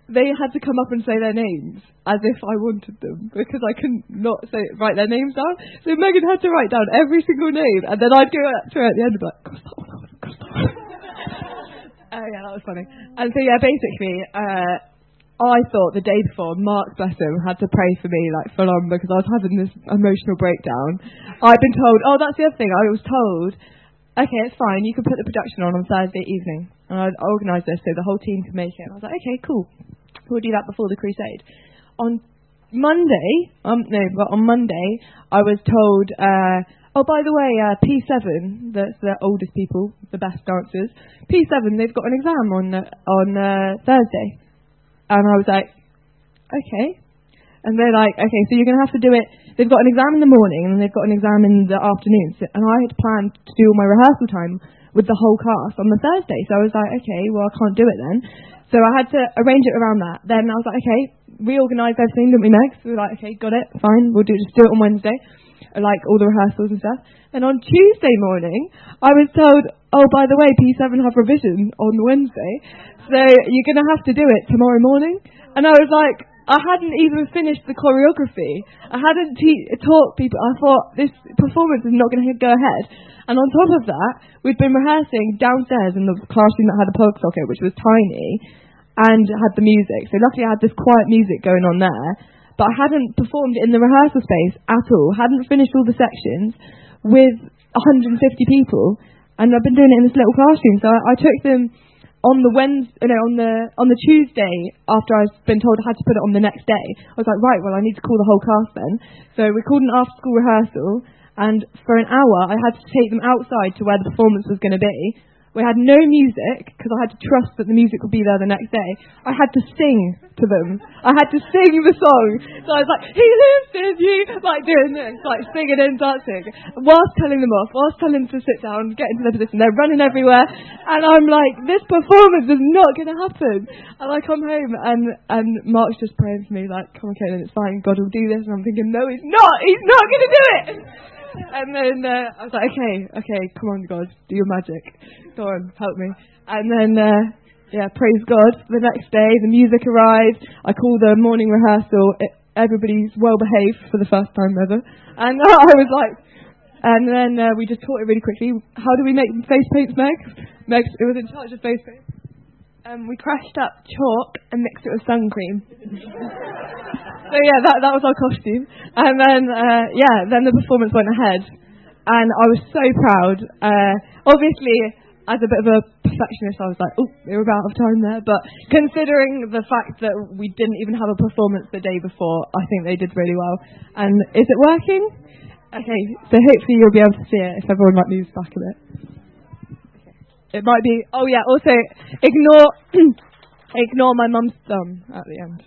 They had to come up and say their names as if I wanted them because I couldn't not say write their names down. So Megan had to write down every single name, and then I'd go up to her at the end and be like, cross that one cross that one. Oh yeah, that was funny. And so yeah, basically. Uh, I thought the day before, Mark, bless him, had to pray for me like full on because I was having this emotional breakdown. I'd been told, oh, that's the other thing. I was told, okay, it's fine. You can put the production on on Thursday evening, and I'd organise this so the whole team could make it. And I was like, okay, cool. We'll do that before the crusade. On Monday, um, no, but on Monday, I was told, uh, oh, by the way, uh, P7, that's the oldest people, the best dancers, P7, they've got an exam on uh, on uh, Thursday. And I was like, okay. And they're like, okay, so you're going to have to do it. They've got an exam in the morning and they've got an exam in the afternoon. So, and I had planned to do all my rehearsal time with the whole cast on the Thursday. So I was like, okay, well, I can't do it then. So I had to arrange it around that. Then I was like, okay, reorganise everything, didn't we, we were like, okay, got it, fine, we'll do just do it on Wednesday, like all the rehearsals and stuff. And on Tuesday morning, I was told, oh, by the way, P7 have revision on Wednesday, so you're going to have to do it tomorrow morning. And I was like, I hadn't even finished the choreography. I hadn't te- taught people. I thought this performance is not going to go ahead. And on top of that, we'd been rehearsing downstairs in the classroom that had a plug socket, which was tiny, and had the music. So luckily I had this quiet music going on there. But I hadn't performed in the rehearsal space at all. Hadn't finished all the sections with 150 people. And I've been doing it in this little classroom. So I, I took them on the Wednesday, no, on the on the Tuesday after I'd been told I had to put it on the next day, I was like, right, well, I need to call the whole cast then. So we called an after-school rehearsal, and for an hour I had to take them outside to where the performance was going to be, we had no music because I had to trust that the music would be there the next day. I had to sing to them. I had to sing the song. So I was like, He lives in you, like doing this, like singing and dancing, whilst telling them off, whilst telling them to sit down, get into their position. They're running everywhere, and I'm like, this performance is not going to happen. And I come home, and and Mark's just praying for me, like, come on, Caitlin, it's fine, God will do this. And I'm thinking, no, he's not. He's not going to do it and then uh, I was like, okay, okay, come on, God, do your magic. Go on, help me. And then, uh, yeah, praise God. The next day, the music arrived. I called the morning rehearsal. It, everybody's well behaved for the first time ever. And uh, *laughs* I was like, and then uh, we just taught it really quickly. How do we make face paints, Meg? Meg, it was in charge of face paint. Um, we crushed up chalk and mixed it with sun cream. so yeah, that that was our costume. And then uh, yeah, then the performance went ahead, and I was so proud. Uh, obviously, as a bit of a perfectionist, I was like, oh, we are about out of time there. But considering the fact that we didn't even have a performance the day before, I think they did really well. And is it working? Okay, so hopefully you'll be able to see it if everyone like moves back a bit. It might be. Oh yeah. Also, ignore *clears throat* ignore my mum's thumb at the end.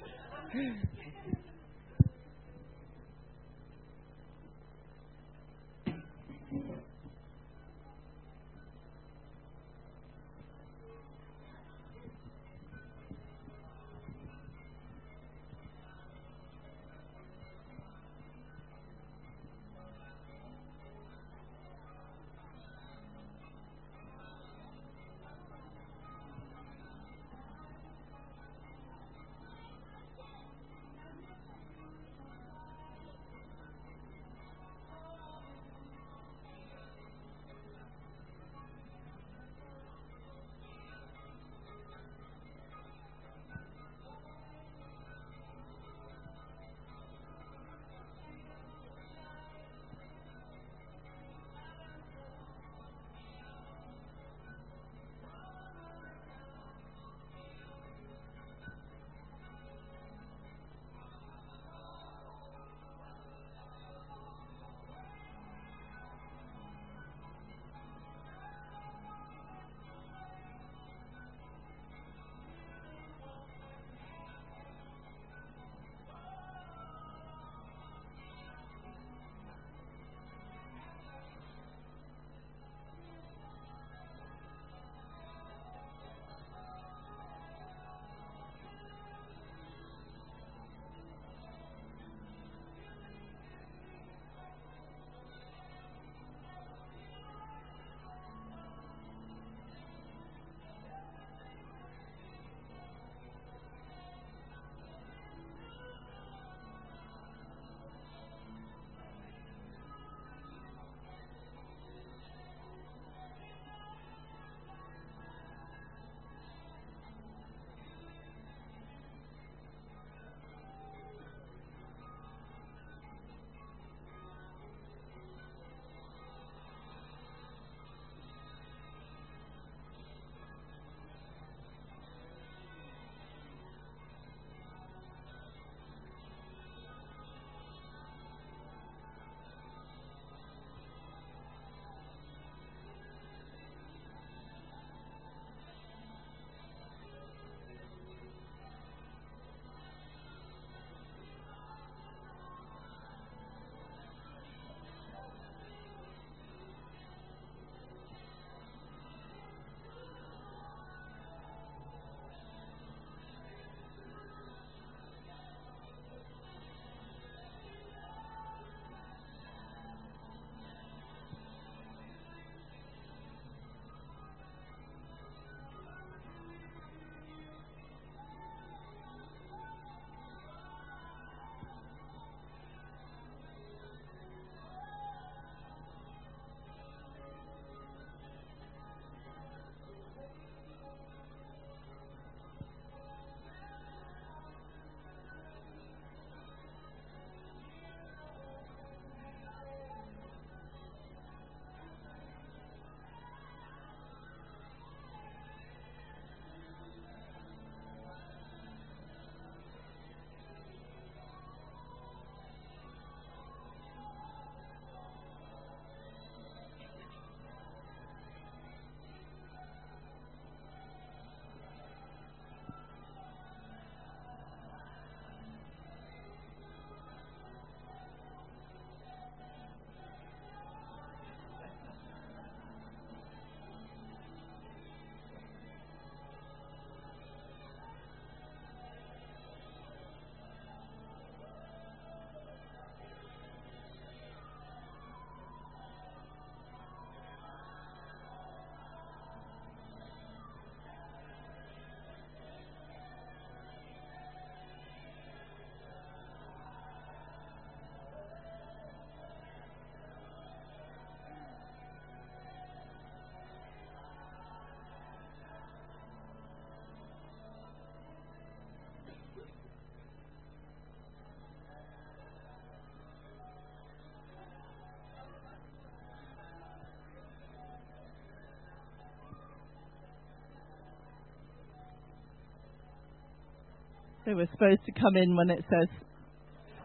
They were supposed to come in when it says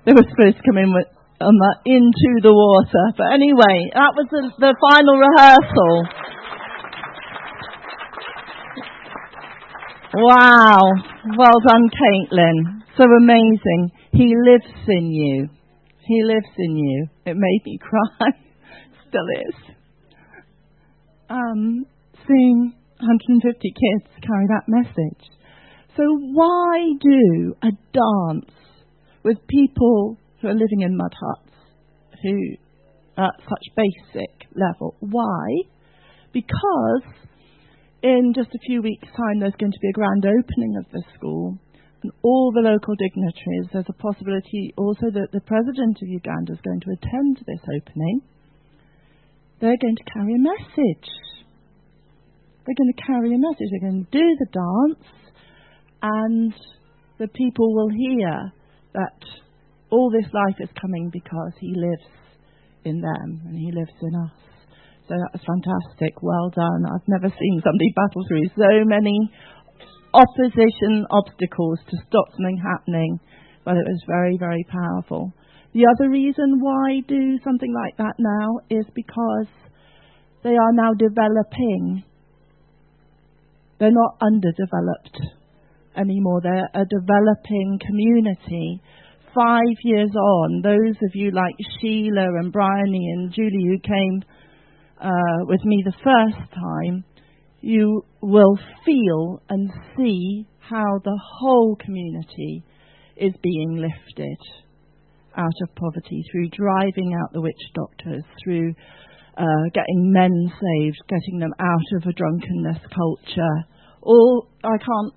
they were supposed to come in with, on the into the water. But anyway, that was the, the final rehearsal. Wow. Well done, Caitlin. So amazing. He lives in you. He lives in you. It made me *laughs* cry. Still is. Um, seeing 150 kids carry that message. So why do a dance with people who are living in mud huts, who are at such basic level? Why? Because in just a few weeks' time there's going to be a grand opening of this school and all the local dignitaries, there's a possibility also that the president of Uganda is going to attend this opening. They're going to carry a message. They're going to carry a message. They're going to do the dance, and the people will hear that all this life is coming because he lives in them and he lives in us. So that was fantastic. Well done. I've never seen somebody battle through so many opposition obstacles to stop something happening, but it was very, very powerful. The other reason why do something like that now is because they are now developing. They're not underdeveloped anymore. They're a developing community. Five years on, those of you like Sheila and Bryony and Julie who came uh, with me the first time, you will feel and see how the whole community is being lifted out of poverty through driving out the witch doctors, through uh, getting men saved, getting them out of a drunkenness culture. All I can't.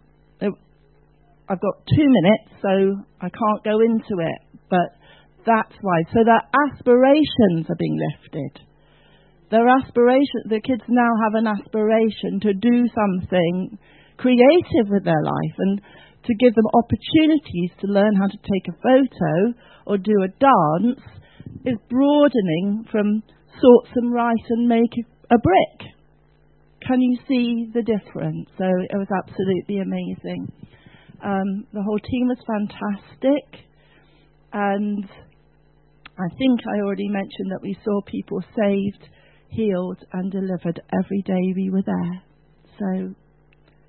I've got two minutes, so I can't go into it, but that's why. So their aspirations are being lifted. Their aspiration, the kids now have an aspiration to do something creative with their life and to give them opportunities to learn how to take a photo or do a dance is broadening from sort some rice and make a brick. Can you see the difference? So it was absolutely amazing. Um, the whole team was fantastic, and I think I already mentioned that we saw people saved healed and delivered every day we were there. So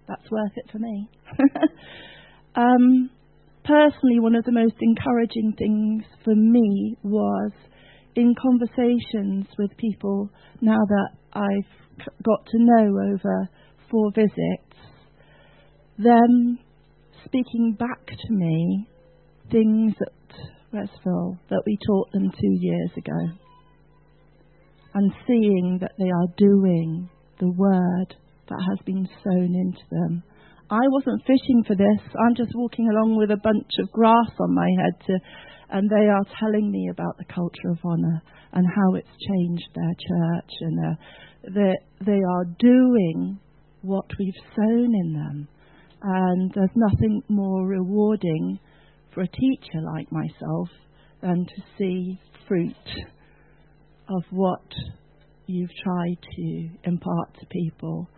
that's worth it for me. *laughs* um, personally, one of the most encouraging things for me was in conversations with people now that I've got to know over four visits, them speaking back to me things at Westville that we taught them two years ago and seeing that they are doing the word that has been sown into them. I wasn't fishing for this. I'm just walking along with a bunch of grass on my head to, and they are telling me about the culture of honour and how it's changed their church and uh, they, they are doing what we've sown in them. And there's nothing more rewarding for a teacher like myself than to see fruit of what you've tried to impart to people.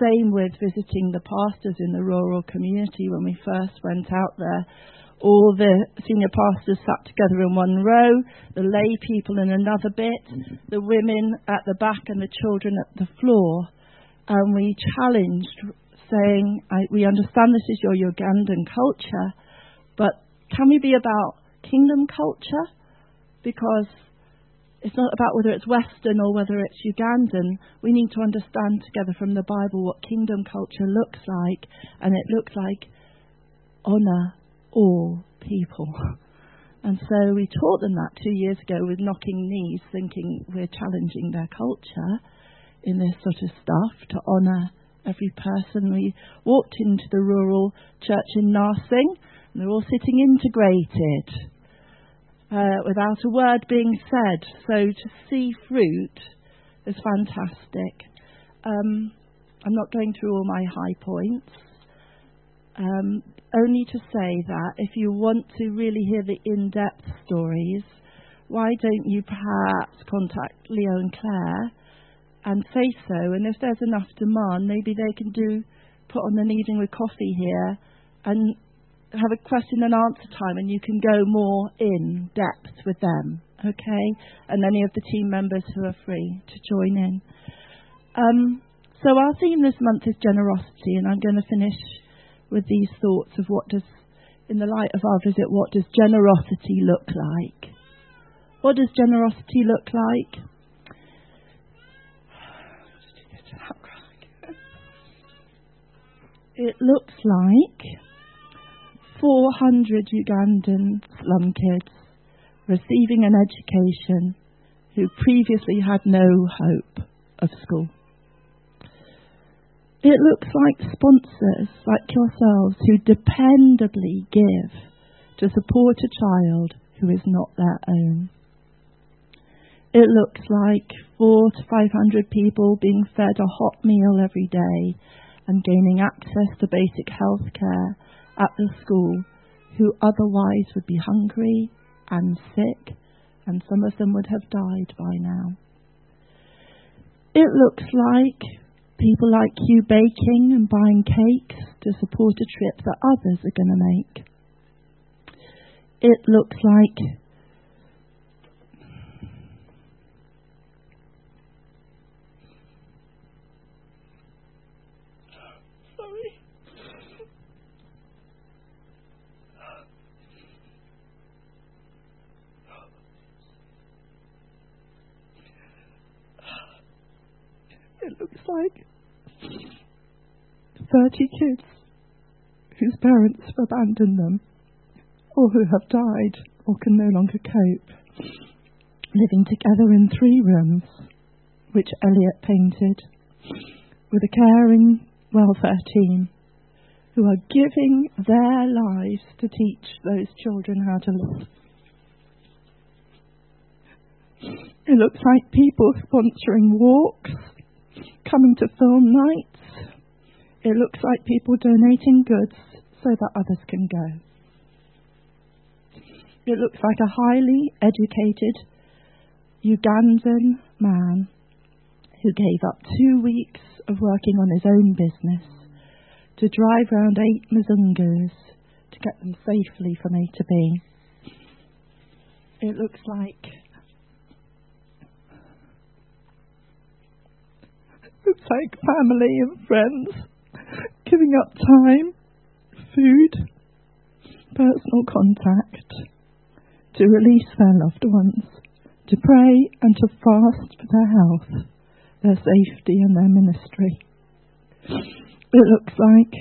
Same with visiting the pastors in the rural community when we first went out there. All the senior pastors sat together in one row, the lay people in another bit, the women at the back and the children at the floor. And we challenged, saying, We understand this is your Ugandan culture, but can we be about kingdom culture? Because it's not about whether it's Western or whether it's Ugandan. We need to understand together from the Bible what kingdom culture looks like, and it looks like honour all people. *laughs* And so we taught them that two years ago with knocking knees, thinking we're challenging their culture in this sort of stuff to honour every person. We walked into the rural church in Nasingi, and they're all sitting integrated uh, without a word being said. So to see fruit is fantastic. Um, I'm not going through all my high points. Um, only to say that if you want to really hear the in depth stories, why don't you perhaps contact Leo and Claire and say so? And if there's enough demand, maybe they can do put on an evening with coffee here and have a question and answer time and you can go more in depth with them, okay? And any of the team members who are free to join in. Um, so our theme this month is generosity, and I'm going to finish with these thoughts of what does, in the light of our visit, what does generosity look like? What does generosity look like? It looks like 400 Ugandan slum kids receiving an education who previously had no hope of school. It looks like sponsors like yourselves who dependably give to support a child who is not their own. It looks like four to five hundred people being fed a hot meal every day and gaining access to basic health care at the school who otherwise would be hungry and sick, and some of them would have died by now. It looks like people like you baking and buying cakes to support a trip that others are going to make. It looks like it looks like 30 kids whose parents have abandoned them or who have died or can no longer cope, living together in three rooms, which Elliot painted, with a caring welfare team who are giving their lives to teach those children how to live. It looks like people sponsoring walks coming to film nights. It looks like people donating goods so that others can go. It looks like a highly educated Ugandan man who gave up two weeks of working on his own business to drive round eight Mzungus to get them safely from A to B. It looks like It's like family and friends giving up time, food, personal contact to release their loved ones, to pray and to fast for their health, their safety and their ministry. It looks like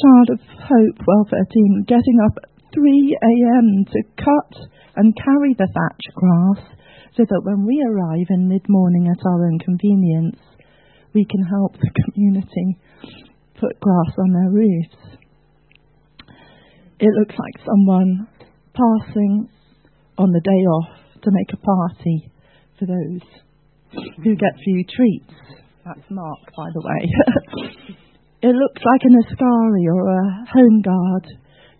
Child of Hope welfare team getting up at 3 a.m. to cut and carry the thatch grass so that when we arrive in mid morning at our own convenience, we can help the community put grass on their roofs. It looks like someone passing on the day off to make a party for those who get few treats. That's Mark, by the way. *laughs* it looks like an Askari or a home guard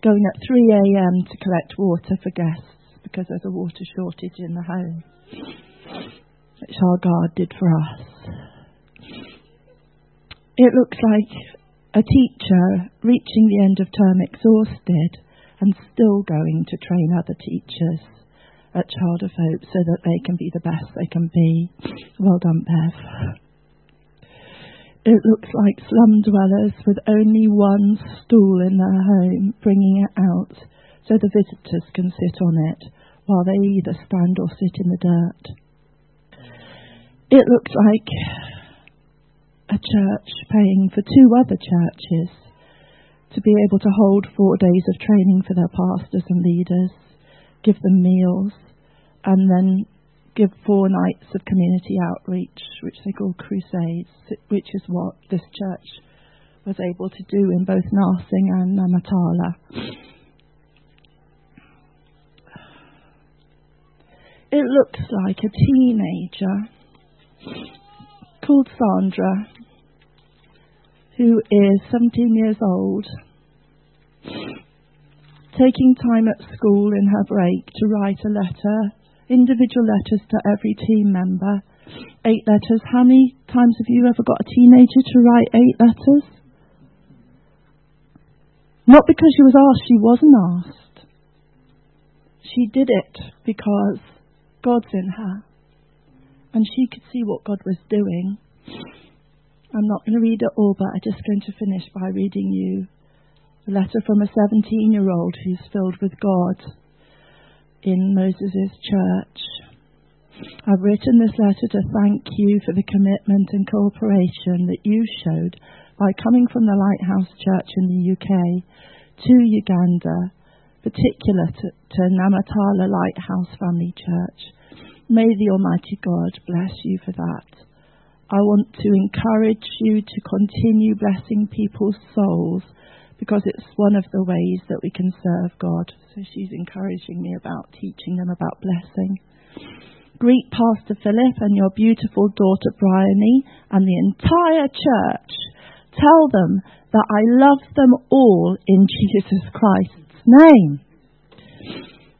going at 3 a.m. to collect water for guests because there's a water shortage in the home, which our guard did for us. It looks like a teacher reaching the end of term exhausted and still going to train other teachers at Child of Hope so that they can be the best they can be. Well done, Bev. It looks like slum dwellers with only one stool in their home, bringing it out so the visitors can sit on it while they either stand or sit in the dirt. It looks like a church paying for two other churches to be able to hold four days of training for their pastors and leaders, give them meals, and then give four nights of community outreach, which they call crusades, which is what this church was able to do in both Nasingi and Namatala. It looks like a teenager called Sandra, who is 17 years old, taking time at school in her break to write a letter, individual letters to every team member. Eight letters. How many times have you ever got a teenager to write eight letters? Not because she was asked, she wasn't asked. She did it because God's in her. And she could see what God was doing. I'm not going to read it all, but I'm just going to finish by reading you a letter from a 17 year old who's filled with God in Moses' church. I've written this letter to thank you for the commitment and cooperation that you showed by coming from the Lighthouse Church in the UK to Uganda, particular to, to Namatala Lighthouse Family Church. May the Almighty God bless you for that. I want to encourage you to continue blessing people's souls because it's one of the ways that we can serve God. So she's encouraging me about teaching them about blessing. Greet Pastor Philip and your beautiful daughter Bryony and the entire church. Tell them that I love them all in *laughs* Jesus Christ's name.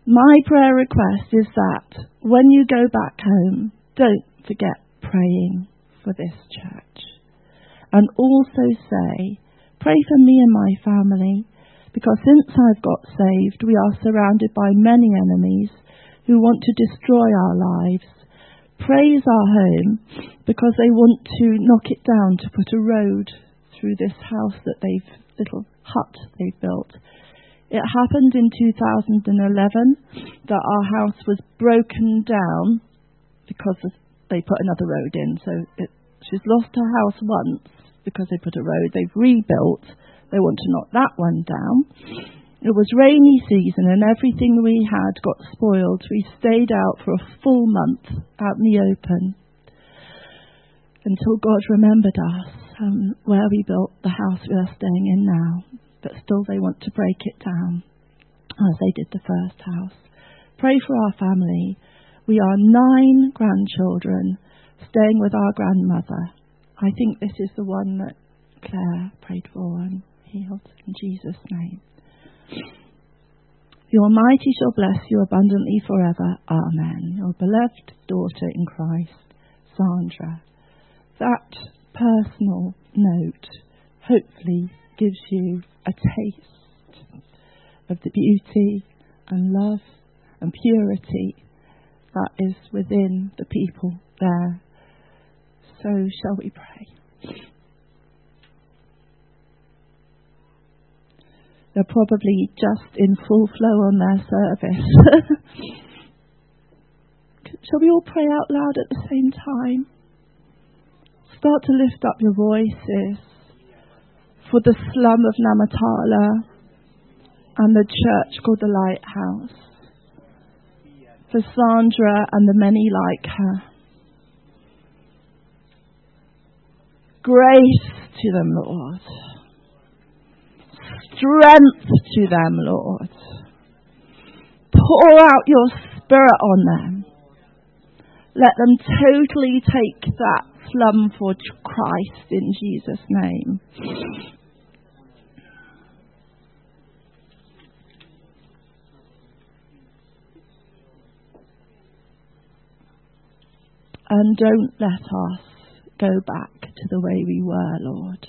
My prayer request is that when you go back home, don't forget praying for this church. And also say, Pray for me and my family, because since I've got saved, we are surrounded by many enemies who want to destroy our lives. Praise our home, because they want to knock it down to put a road through this house that they've, little hut they've built. It happened in 2011 that our house was broken down because they put another road in. So it, she's lost her house once because they put a road. They've rebuilt. They want to knock that one down. It was rainy season and everything we had got spoiled. We stayed out for a full month out in the open until God remembered us um, where we built the house we are staying in now. But still, they want to break it down as they did the first house. Pray for our family. We are nine grandchildren staying with our grandmother. I think this is the one that Claire prayed for and healed in Jesus' name. The Almighty shall bless you abundantly forever. Amen. Your beloved daughter in Christ, Sandra. That personal note hopefully gives you a taste of the beauty and love and purity that is within the people there so shall we pray? They're probably just in full flow on their service. *laughs* shall we all pray out loud at the same time? Start to lift up your voices for the slum of Namatala and the church called the Lighthouse, for Sandra and the many like her Grace to them, Lord. Strength to them, Lord. Pour out your spirit on them. Let them totally take that slum for Christ in Jesus' name. And don't let us go back to the way we were, Lord.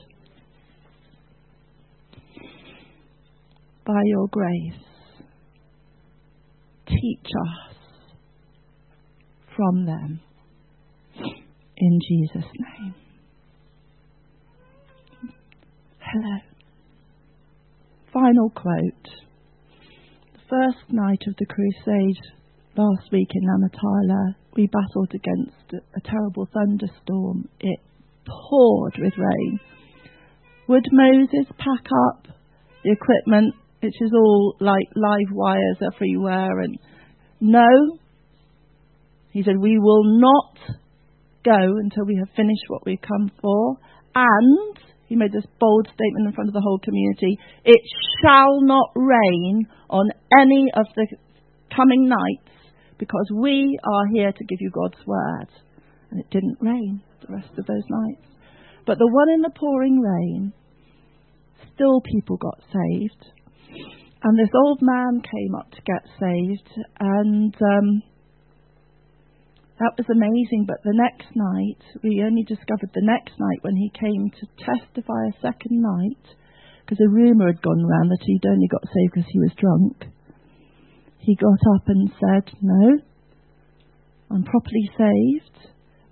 By your grace, teach us from them. In Jesus' name. Hello. Final quote. The first night of the crusade last week in Namatala, we battled against a terrible thunderstorm. It poured with rain. Would Moses pack up the equipment, which is all like live wires everywhere? And no, he said, we will not go until we have finished what we've come for. And he made this bold statement in front of the whole community it shall not rain on any of the coming nights because we are here to give you God's word. And it didn't rain the rest of those nights. But the one in the pouring rain, still people got saved. And this old man came up to get saved, and um, that was amazing. But the next night, we only discovered the next night when he came to testify a second night, because a rumour had gone round that he'd only got saved because he was drunk. He got up and said, No, I'm properly saved.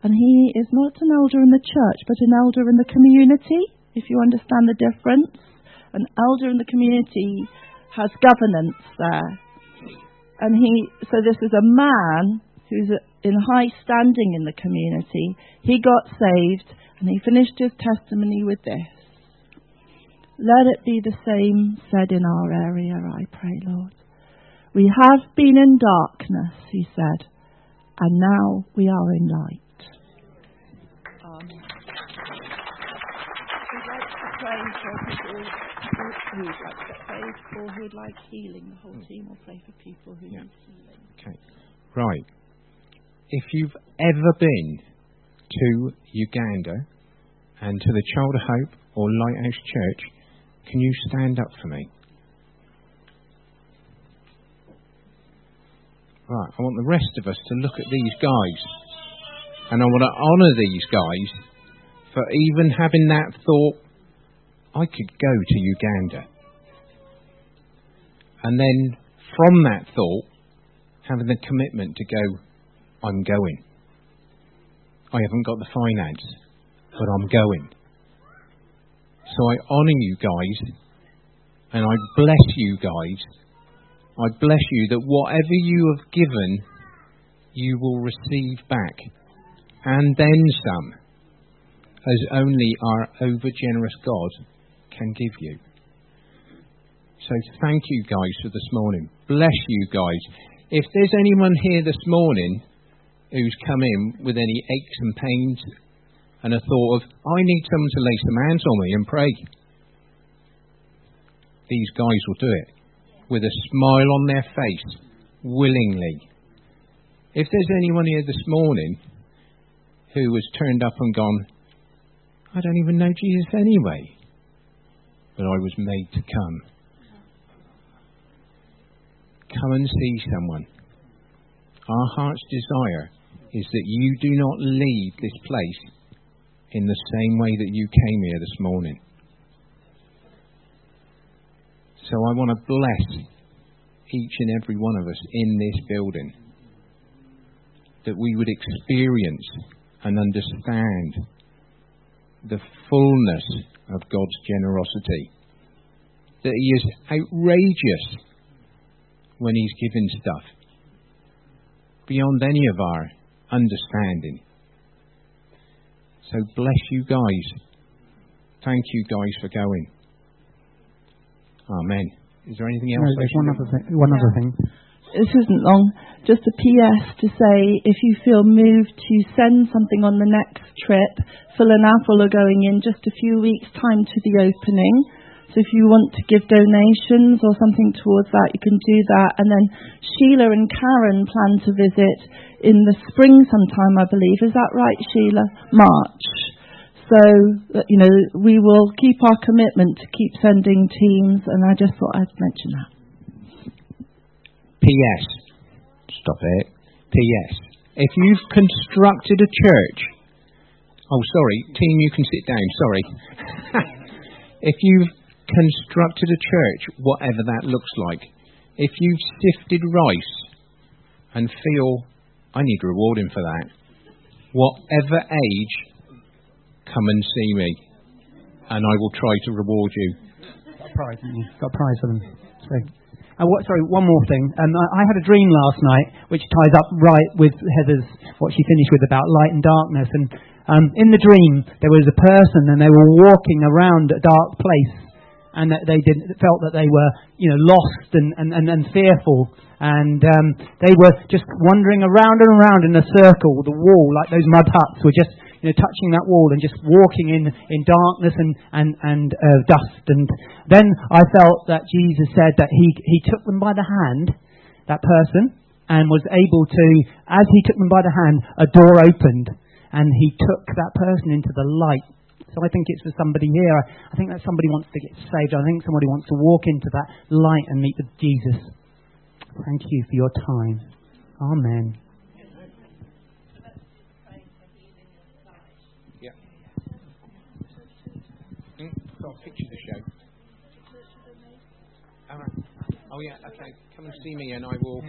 And he is not an elder in the church, but an elder in the community, if you understand the difference. An elder in the community has governance there. And he, so this is a man who's in high standing in the community. He got saved and he finished his testimony with this. Let it be the same said in our area, I pray, Lord. We have been in darkness, he said, and now we are in light. Um, for people who would like to pray or who would like healing. The whole team will pray for people who Yeah. need healing. Okay. Right. If you've ever been to Uganda and to the Child of Hope or Lighthouse Church, can you stand up for me? Right. I want the rest of us to look at these guys. And I want to honour these guys for even having that thought, I could go to Uganda. And then from that thought, having the commitment to go, I'm going. I haven't got the finance, but I'm going. So I honour you guys, and I bless you guys. I bless you that whatever you have given, you will receive back, and then some, as only our over generous God can give you. So thank you guys for this morning. Bless you guys. If there's anyone here this morning who's come in with any aches and pains and a thought of, I need someone to lay some hands on me and pray, these guys will do it with a smile on their face, willingly. If there's anyone here this morning who has turned up and gone, I don't even know Jesus anyway, but I was made to come. Come and see someone. Our heart's desire is that you do not leave this place in the same way that you came here this morning. So I want to bless each and every one of us in this building that we would experience and understand the fullness of God's generosity. That He is outrageous when He's given stuff beyond any of our understanding. So bless you guys. Thank you guys for going. Amen. Is there anything else? No, there's one other thing. One other thing. This isn't long. Just a PS to say if you feel moved to send something on the next trip, Phil and Avril are going in just a few weeks' time to the opening. So if you want to give donations or something towards that, you can do that. And then Sheila and Karen plan to visit in the spring sometime, I believe. Is that right, Sheila? March. So, uh, you know, we will keep our commitment to keep sending teams, and I just thought I'd mention that. P.S. Stop it. P.S. If you've constructed a church, oh sorry, team, you can sit down. Sorry. *laughs* if you've constructed a church, whatever that looks like, if you've sifted rice and feel I need rewarding for that, whatever age, come and see me, and I will try to reward you. Got prize? Got prize for them. Uh, what, sorry, one more thing. Um, I, I had a dream last night, which ties up right with Heather's what she finished with about light and darkness. And um, in the dream, there was a person, and they were walking around a dark place, and they felt that they were, you know, lost and, and, and, and fearful. And um, they were just wandering around and around in a circle, the wall, like those mud huts, were just you know, touching that wall and just walking in, in darkness and, and, and uh, dust. And then I felt that Jesus said that he, he took them by the hand, that person, and was able to, as he took them by the hand, a door opened and he took that person into the light. So I think it's for somebody here. I think that somebody wants to get saved. I think somebody wants to walk into that light and meet with Jesus. Thank you for your time. Amen. Oh, yeah. Okay. Come and see me, and I will